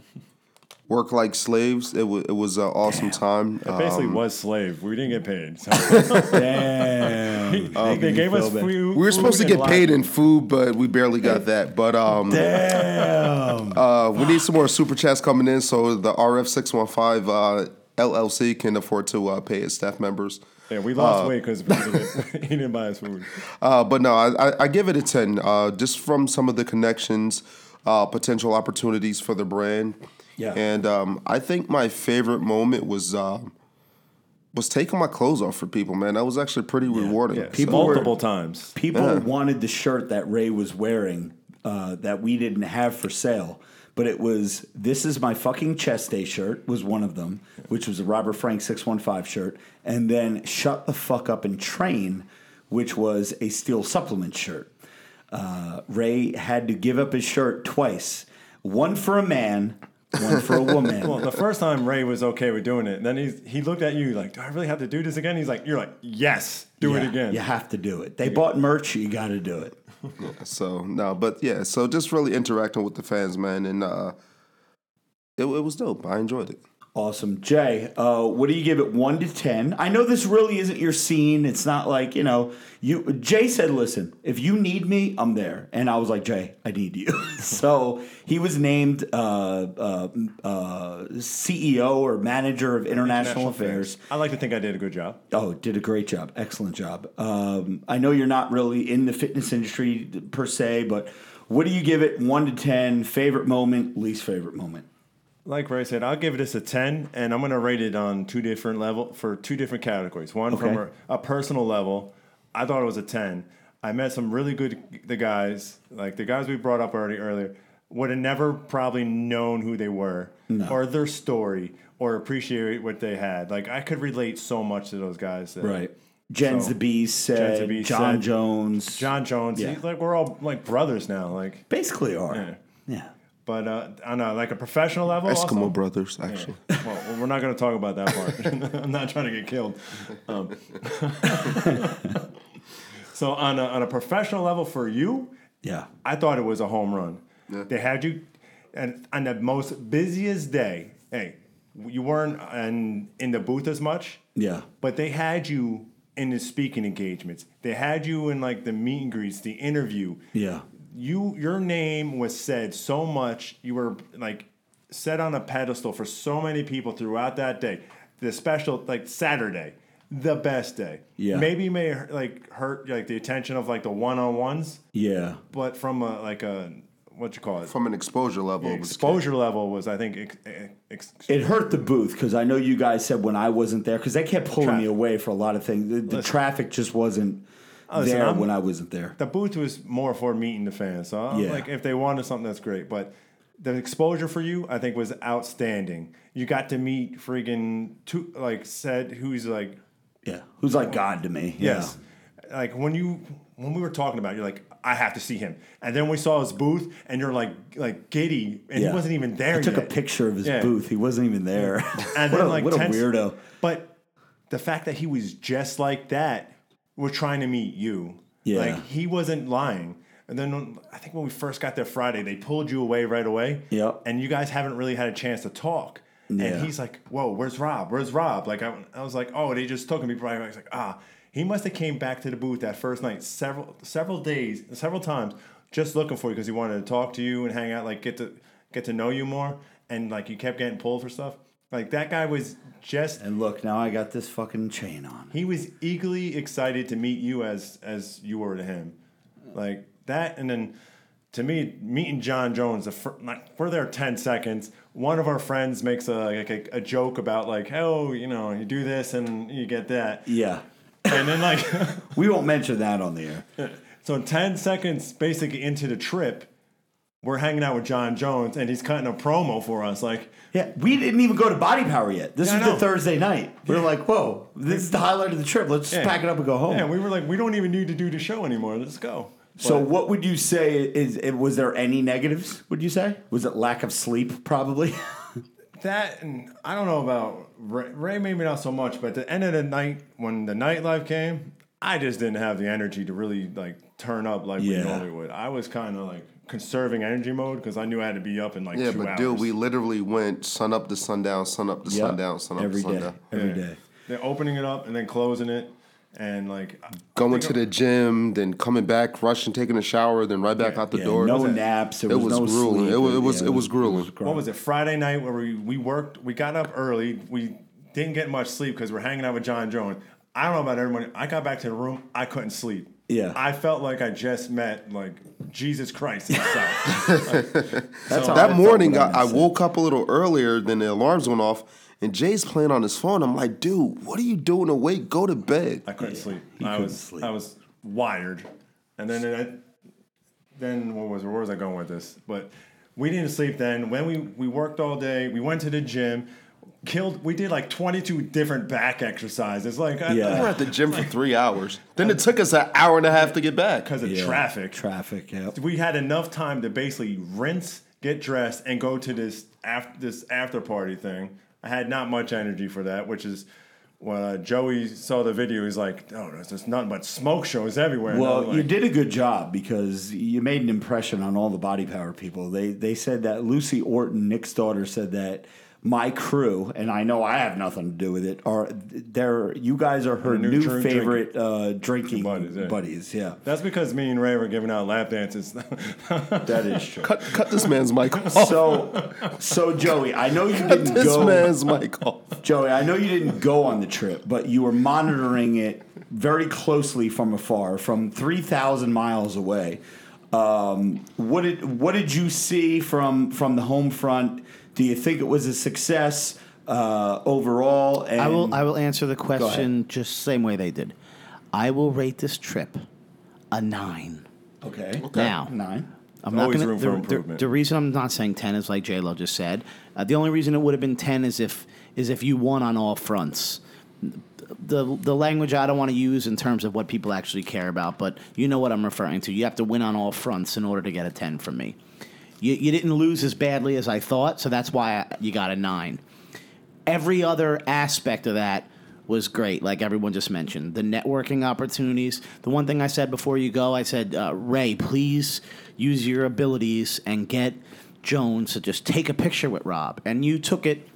work like slaves. It was it was an awesome time. It basically Um, was slave. We didn't get paid. So Damn. they, they gave us food. we were supposed to get paid li- in food, but we barely got that. But um, Damn. uh, we need some more super chats coming in, so the RF six one five uh, LLC can afford to uh, pay its staff members. Yeah, we lost weight because he didn't buy us food. Uh, but no, I, I, I give it a 10. Uh, just from some of the connections, uh, potential opportunities for the brand. Yeah. And um, I think my favorite moment was um was taking my clothes off for people, man. That was actually pretty rewarding. Yeah, People were- multiple times. People wanted the shirt that Ray was wearing uh, that we didn't have for sale. But it was this is my fucking chest day shirt was one of them, which was a Robert Frank six one five shirt, and then shut the fuck up and train, which was a steel supplement shirt. Uh, Ray had to give up his shirt twice, one for a man, one for a woman. Well, the first time Ray was okay with doing it, then he he looked at you like, "Do I really have to do this again?" He's like, "You're like, yes, do it again." You have to do it. They bought merch. You got to do it. So no, but yeah, so just really interacting with the fans, man, and uh, it, it was dope. I enjoyed it. Awesome. Jay, uh, what do you give it one to ten? I know this really isn't your scene. It's not like, you know, you Jay said, listen, if you need me, I'm there. And I was like, Jay, I need you. so he was named uh, uh, uh, CEO or manager of international, affairs. I like to think I did a good job. Oh, did a great job. Excellent job. Um, I know you're not really in the fitness industry per se, but what do you give it one to ten? Favorite moment, least favorite moment? Like Ray said, I'll give this a ten, and I'm gonna rate it on two different level for two different categories. One from a, a personal level, I thought it was a ten. I met some really good the guys, like the guys we brought up already earlier, would have never probably known who they were or their story or appreciate what they had. Like I could relate so much to those guys. that- Right. Jens So, the Beast said, the Beast John said- Jones. John Jones, Yeah. he's like we're all like brothers now. Like, Basically are. Yeah. Yeah. But uh, on a, like a professional level, Eskimo also, brothers, actually. Well, we're not going to talk about that part. I'm not trying to get killed. Um, so on a, on a professional level for you, Yeah. I thought it was a home run. They had you, and on the most busiest day, hey, you weren't in, in the booth as much, Yeah. but they had you in the speaking engagements. They had you in like the meet and greets, the interview Yeah. You your name was said so much you were like set on a pedestal for so many people throughout that day. The special like saturday the best day. Yeah. maybe may like hurt like the attention of like the one-on-ones. Yeah. but from a like a what you call it? From an exposure level, it was exposure level was i think ex, ex, It hurt the booth because I know you guys said when I wasn't there because they kept pulling me away for a lot of things. The, the traffic just wasn't Oh, listen, there I'm- when I wasn't there. the booth was more for meeting the fans. So I'm Yeah. like, if they wanted something, that's great. But the exposure for you, I think, was outstanding. You got to meet friggin' two, like said, who's like, Yeah. Who's like God to me? Yeah. like when you when we were talking about, it, you're like, I have to see him. And then we saw his booth, and you're like, like giddy, and Yeah. he wasn't even there I took yet. a picture of his Yeah. booth. He wasn't even there. And what then a, like what a weirdo. But the fact that he was just like that, we're trying to meet you. Yeah. Like he wasn't lying. And then I think when we first got there Friday, they pulled you away right away. Yep. And you guys haven't really had a chance to talk. Yeah. And he's like, "Whoa, where's Rob? Where's Rob?" Like I, I was like, "Oh, they just took him." Right. I was like, "Ah." He must have came back to the booth that first night several several days, several times, just looking for you because he wanted to talk to you and hang out, like get to get to know you more. And like you kept getting pulled for stuff. Like that guy was just And look, now I got this fucking chain on. he was eagerly excited to meet you as as you were to him, like that. And then to me, meeting John Jones, the fir- like, we're there ten seconds. One of our friends makes a like a, a joke about like, oh, you know, you do this and you get that, Yeah. and then like, We won't mention that on the air. so ten seconds basically into the trip. We're hanging out with John Jones, and he's cutting a promo for us. Like, Yeah, we didn't even go to Body Power yet. This Yeah, I was the know. Thursday night. We were like, whoa, this is the highlight of the trip. Let's just Yeah. pack it up and go home. yeah, we were like, we don't even need to do the show anymore. Let's go. so, But- what would you say is, it, was there any negatives, would you say? Was it lack of sleep, probably? That and I don't know about Ray, Ray, maybe not so much, but at the end of the night when the nightlife came, I just didn't have the energy to really like turn up like Yeah. we normally would. I was kind of like conserving energy mode because I knew I had to be up in like Yeah, two but hours. dude, we literally went sun up to sundown, sun up to Yep. sundown, sun up every to day, sundown. every Yeah. day. Then opening it up and then closing it, and like I Going think to the gym, then coming back, rushing, taking a shower, then right back Yeah. out the Yeah, door. no Was naps. There it was, was no grueling. sleep. It was- it was- Yeah, it was grueling. what was it Friday night where we we worked? We got up early. We didn't get much sleep because we're hanging out with John Jones. I don't know about everybody. I got back to the room. I couldn't sleep. Yeah. I felt like I just met like Jesus Christ himself. That's how I that felt morning, I, I woke up a little earlier than the alarms went off, and Jay's playing on his phone. I'm like, dude, what are you doing awake? Go to bed. I couldn't sleep. he I couldn't was sleep. I was wired, and then I, then what was where was I going with this? But we didn't sleep then. When we we worked all day, we went to the gym. Killed. We did like twenty two different back exercises. Like I, Yeah. We were at the gym for three hours. Then it took us an hour and a half to get back. because of Yeah, traffic. Traffic. Yeah. we had enough time to basically rinse, get dressed, and go to this after this after party thing. I had not much energy for that, which is when uh, Joey saw the video. He's like, "Oh, there's just nothing but smoke shows everywhere." And I was Well, like, you did a good job because you made an impression on all the body power people. They they said that Lucy Orton, Nick's daughter, said that my crew, and I know I have nothing to do with it, are they're you guys are her new new, true favorite uh, drinking Buddies, buddies. yeah. Yeah, That's because me and Ray were giving out lap dances. that is true. Cut, cut this man's mic off. So, so Joey, I know you cut didn't this go. man's mic off. Joey, I know you didn't go on the trip, but you were monitoring it very closely from afar, from three thousand miles away. Um, what did what did you see from from the home front? Do you think it was a success uh, overall? And I will. I will answer the question just same way they did. I will rate this trip a nine. Okay. Now, Nine. I'm not Always gonna, room for the, the- improvement. The, reason I'm not saying ten is like J Lo just said. Uh, the only reason it would have been ten is if is if you won on all fronts. The the language I don't want to use in terms of what people actually care about, but you know what I'm referring to. You have to win on all fronts in order to get a ten from me. You, you didn't lose as badly as I thought, so that's why I, you got a nine. Every other aspect of that was great, like everyone just mentioned. The networking opportunities. The one thing I said before you go, I said, uh, Ray, please use your abilities and get Jones to just take a picture with Rob. And you took it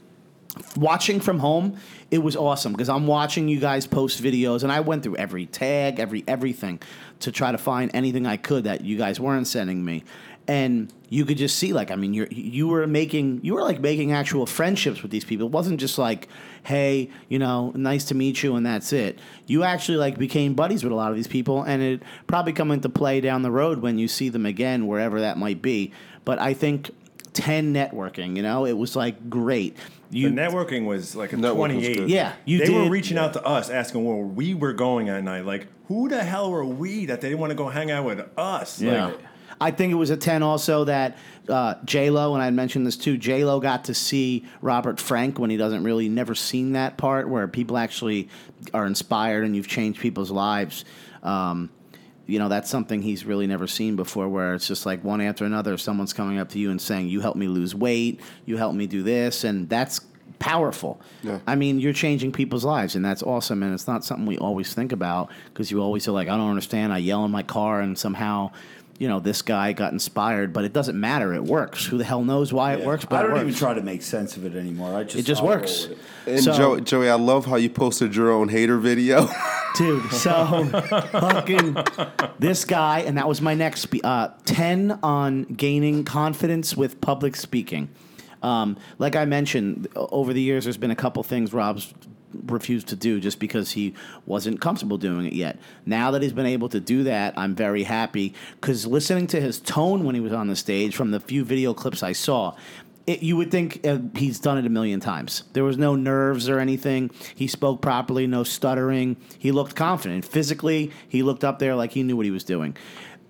watching from home, it was awesome because I'm watching you guys post videos, and I went through every tag, every everything to try to find anything I could that you guys weren't sending me, and you could just see like I mean you you were making you were like making actual friendships with these people. It wasn't just like hey you know nice to meet you and that's it. You actually like became buddies with a lot of these people, and it probably come into play down the road when you see them again wherever that might be. But I think. 10 networking, you know, it was like great. You the networking was like a Networking was 28. Yeah, you they were did. reaching out to us, asking where we were going at night. Like, who the hell were we that they didn't want to go hang out with us? Yeah. Like, I think it was a 10 also that uh, J-Lo, and I had mentioned this too, J-Lo got to see Robert Frank when he doesn't really, never seen that part where people actually are inspired and you've changed people's lives. Um, you know, that's something he's really never seen before where it's just like one after another, someone's coming up to you and saying, you helped me lose weight, you helped me do this, and that's powerful. Yeah. I mean, you're changing people's lives, and that's awesome. And it's not something we always think about because you always are like, I don't understand. I yell in my car, and somehow, you know, this guy got inspired, but it doesn't matter. It works. Who the hell knows why it works? But I don't works. even try to make sense of it anymore. I just It just works. it. And So- Joey, Joey, I love how you posted your own hater video. dude. So fucking this guy, and that was my next spe- uh, ten on gaining confidence with public speaking. Um, like I mentioned, over the years, there's been a couple things Rob's refused to do just because he wasn't comfortable doing it yet. Now that he's been able to do that, I'm very happy because listening to his tone when he was on the stage from the few video clips I saw, it, you would think uh, he's done it a million times. There was no nerves or anything. He spoke properly, no stuttering. He looked confident. Physically, he looked up there like he knew what he was doing.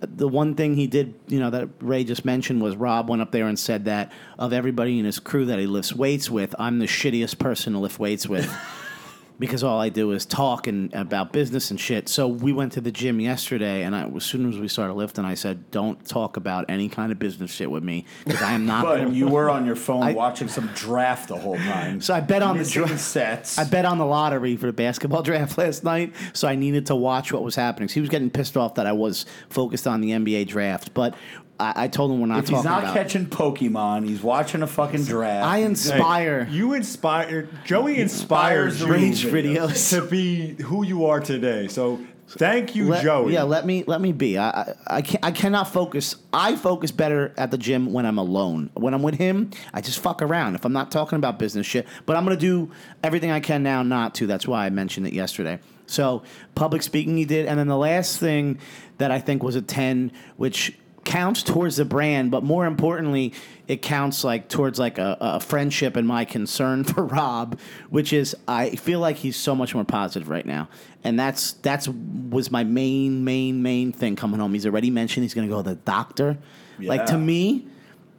The one thing he did, you know, that Ray just mentioned was Rob went up there and said that of everybody in his crew that he lifts weights with, I'm the shittiest person to lift weights with. because all I do is talk and about business and shit. So we went to the gym yesterday, and I, as soon as we started lifting, I said, "Don't talk about any kind of business shit with me because I am not." But you were on your phone I- watching some draft the whole time. So I bet on the Missing dra- sets. I bet on the lottery for the basketball draft last night, so I needed to watch what was happening. So he was getting pissed off that I was focused on the NBA draft, but I, I told him we're not if talking he's not about. catching Pokemon, he's watching a fucking draft. I inspire. You inspire Joey inspires you Rage videos. to be who you are today. So thank you, Let- Joey. Yeah, let me let me be. I, I I can I cannot focus. I focus better at the gym when I'm alone. When I'm with him, I just fuck around. If I'm not talking about business shit, but I'm gonna do everything I can now not to. That's why I mentioned it yesterday. So public speaking, he did, and then the last thing that I think was a ten, which counts towards the brand, but more importantly, it counts like towards like a, a friendship and my concern for Rob, which is I feel like he's so much more positive right now, and that's that's was my main main main thing coming home. He's already mentioned he's going to go to the doctor. Like to me,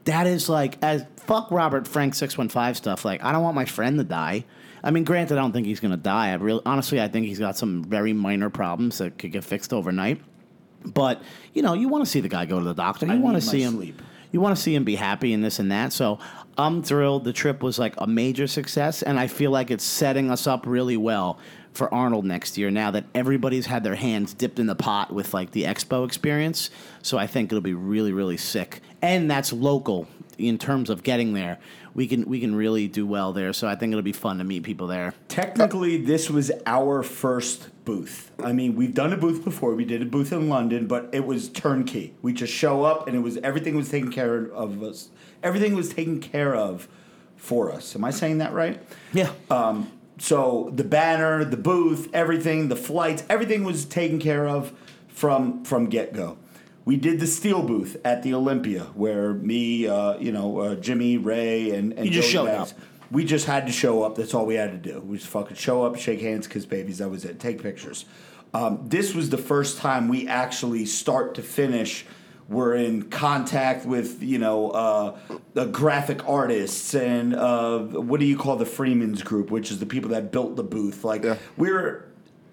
that is like as fuck Robert Frank six one five stuff. Like I don't want my friend to die. I mean, granted, I don't think he's going to die. I really, honestly, I think he's got some very minor problems that could get fixed overnight. But you know, you want to see the guy go to the doctor. You want to see him. sleep. You want to see him be happy and this and that. So I'm thrilled. The trip was like a major success, and I feel like it's setting us up really well for Arnold next year. Now that everybody's had their hands dipped in the pot with like the expo experience, so I think it'll be really really sick. And that's local in terms of getting there. We can we can really do well there. So I think it'll be fun to meet people there. Technically, this was our first booth. I mean, we've done a booth before. We did a booth in London, but it was turnkey. We just show up, and it was everything was taken care of us. Everything was taken care of for us. Am I saying that right? Yeah. Um, so the banner, the booth, everything, the flights, everything was taken care of from from get go. We did the steel booth at the Olympia, where me, uh, you know, uh, Jimmy, Ray, and, and You just Joey showed up. We just had to show up. That's all we had to do. We just fucking show up, shake hands, kiss babies. That was it. Take pictures. Um, this was the first time we actually start to finish. We're in contact with you know uh, the graphic artists and uh, what do you call the Freeman's group, which is the people that built the booth. Like Yeah. we're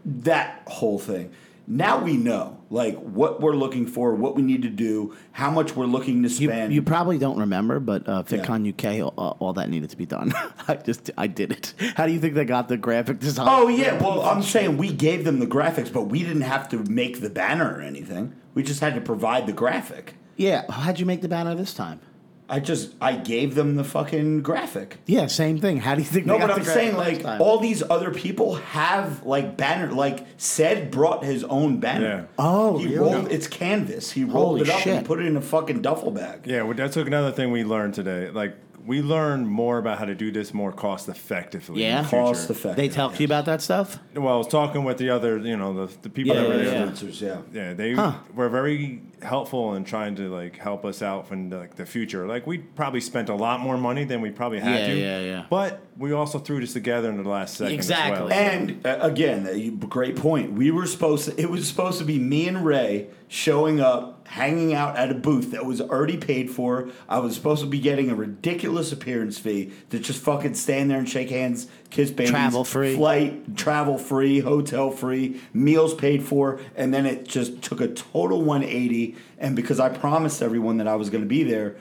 that whole thing. Now we know like what we're looking for, what we need to do, how much we're looking to You, spend. you probably don't remember, but uh, Yeah. FitCon UK, all, all that needed to be done. I just I did it. How do you think they got the graphic design? Oh yeah, well I'm saying we gave them the graphics, but we didn't have to make the banner or anything. We just had to provide the graphic. yeah. How'd you make the banner this time? I just I gave them the fucking graphic. Yeah, same thing. How do you think? No, they but the I'm graphic saying like time? all these other people have like banner like said brought his own banner. Yeah. Oh, he really? rolled it's canvas. He rolled Holy it up shit. and put it in a fucking duffel bag. Yeah, well, that's another thing we learned today. Like we learned more about how to do this more cost effectively. Yeah? in the future. Cost effective. they talked to you about that stuff. Well, I was talking with the other, you know, the, the people Yeah, that were yeah, there. yeah. Influencers, yeah. Yeah, they Huh. were very helpful in trying to like help us out from like the future. Like we probably spent a lot more money than we probably had Yeah, to. yeah, yeah. But we also threw this together in the last second. Exactly. As well. And uh, again, a great point. We were supposed to. It was supposed to be me and Ray showing up, hanging out at a booth that was already paid for. I was supposed to be getting a ridiculous appearance fee to just fucking stand there and shake hands, kiss babies, Travel free. flight travel free, hotel free, meals paid for, and then it just took a total 180. And because I promised everyone that I was going to be there.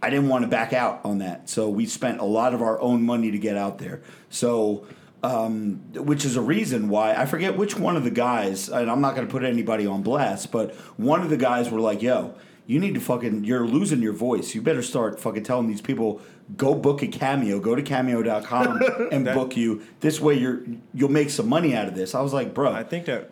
I didn't want to back out on that. So we spent a lot of our own money to get out there. So, um, which is a reason why I forget which one of the guys, and I'm not going to put anybody on blast, but one of the guys were like, yo, you need to fucking, you're losing your voice. You better start fucking telling these people, go book a cameo, go to cameo.com and book you. This way you're, you'll make some money out of this. I was like, bro, I think that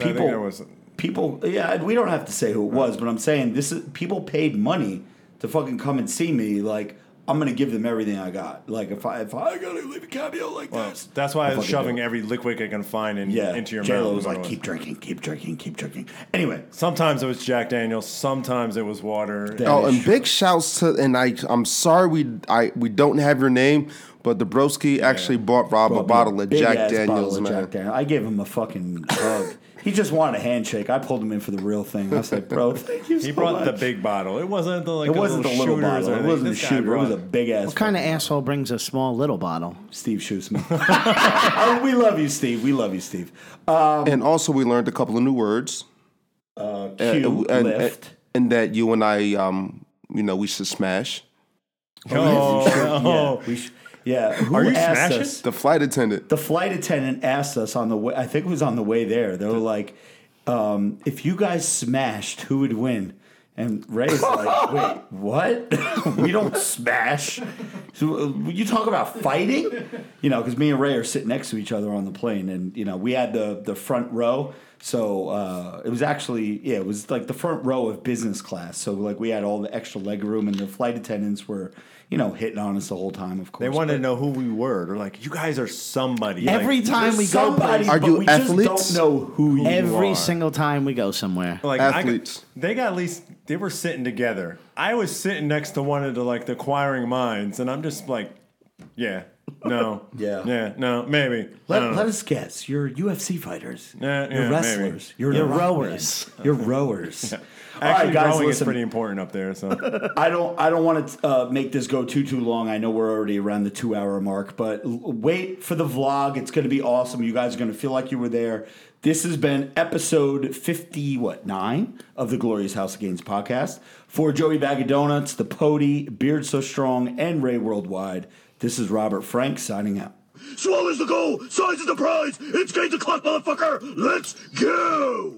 I think people, there was people, yeah, we don't have to say who it was, but I'm saying this is people paid money to fucking come and see me. Like I'm gonna give them everything I got. Like if I if I gotta leave a cameo like well, this, that's why I I'll was shoving every liquid I can find in, yeah into your J-Lo mouth. was like, keep drinking, keep drinking, keep drinking. Anyway, Sometimes it was Jack Daniels. Sometimes it was water. That Oh, and big shouts to and I I'm sorry we I we don't have your name, but the broski actually bought Rob a bottle of Jack Daniels, bottle of man. Jack Daniels. I gave him a fucking hug. He just wanted a handshake. I pulled him in for the real thing. I was like, bro, thank you so He brought the big bottle. It wasn't the like. It wasn't the little bottle. It wasn't a This guy shooter. It was a big ass. What kind of asshole brings a small little bottle? Steve Shoesman. oh, we love you, Steve. We love you, Steve. Uh, And also, we learned a couple of new words. Q Uh, and, and, lift. and that you and I, um, you know, we should smash. Oh, yeah, we sh- yeah. Who Are you asked smashing? us? The flight attendant. The flight attendant asked us on the way. I think it was on the way there. They were like, um, "If you guys smashed, who would win?" And Ray's like, "Wait, what? we don't smash." So uh, you talk about fighting, you know? Because me and Ray are sitting next to each other on the plane, and you know we had the the front row. So uh, it was actually yeah, it was like the front row of business class. So like we had all the extra leg room, and the flight attendants were you know hitting on us the whole time. Of course, They wanted but- to know who we were. They're like, you guys are somebody. Every like, time we go, somebody, Are but you we athletes? just don't know who you every are. single time we go somewhere. like I Athletes. they got at least they were sitting together. I was sitting next to one of the like the acquiring minds, and I'm just like, yeah, no, Yeah. yeah, no, maybe. Let, uh, let us guess. You're UFC fighters. Yeah, yeah, you're maybe. wrestlers. You're, You're rowers. You're rowers. All Actually, right, guys, rowing is listen. pretty important up there. So I don't. I don't want to uh, make this go too too long. I know we're already around the two hour mark, but l- wait for the vlog. It's going to be awesome. You guys are going to feel like you were there. This has been episode fifty what nine of the Glorious House of Gains podcast. For Joey Bag of Donuts, the Pody, Beard So Strong, and Ray Worldwide. This is Robert Frank signing out. Swallow is the goal, size is the prize. It's game to clock, motherfucker. Let's go.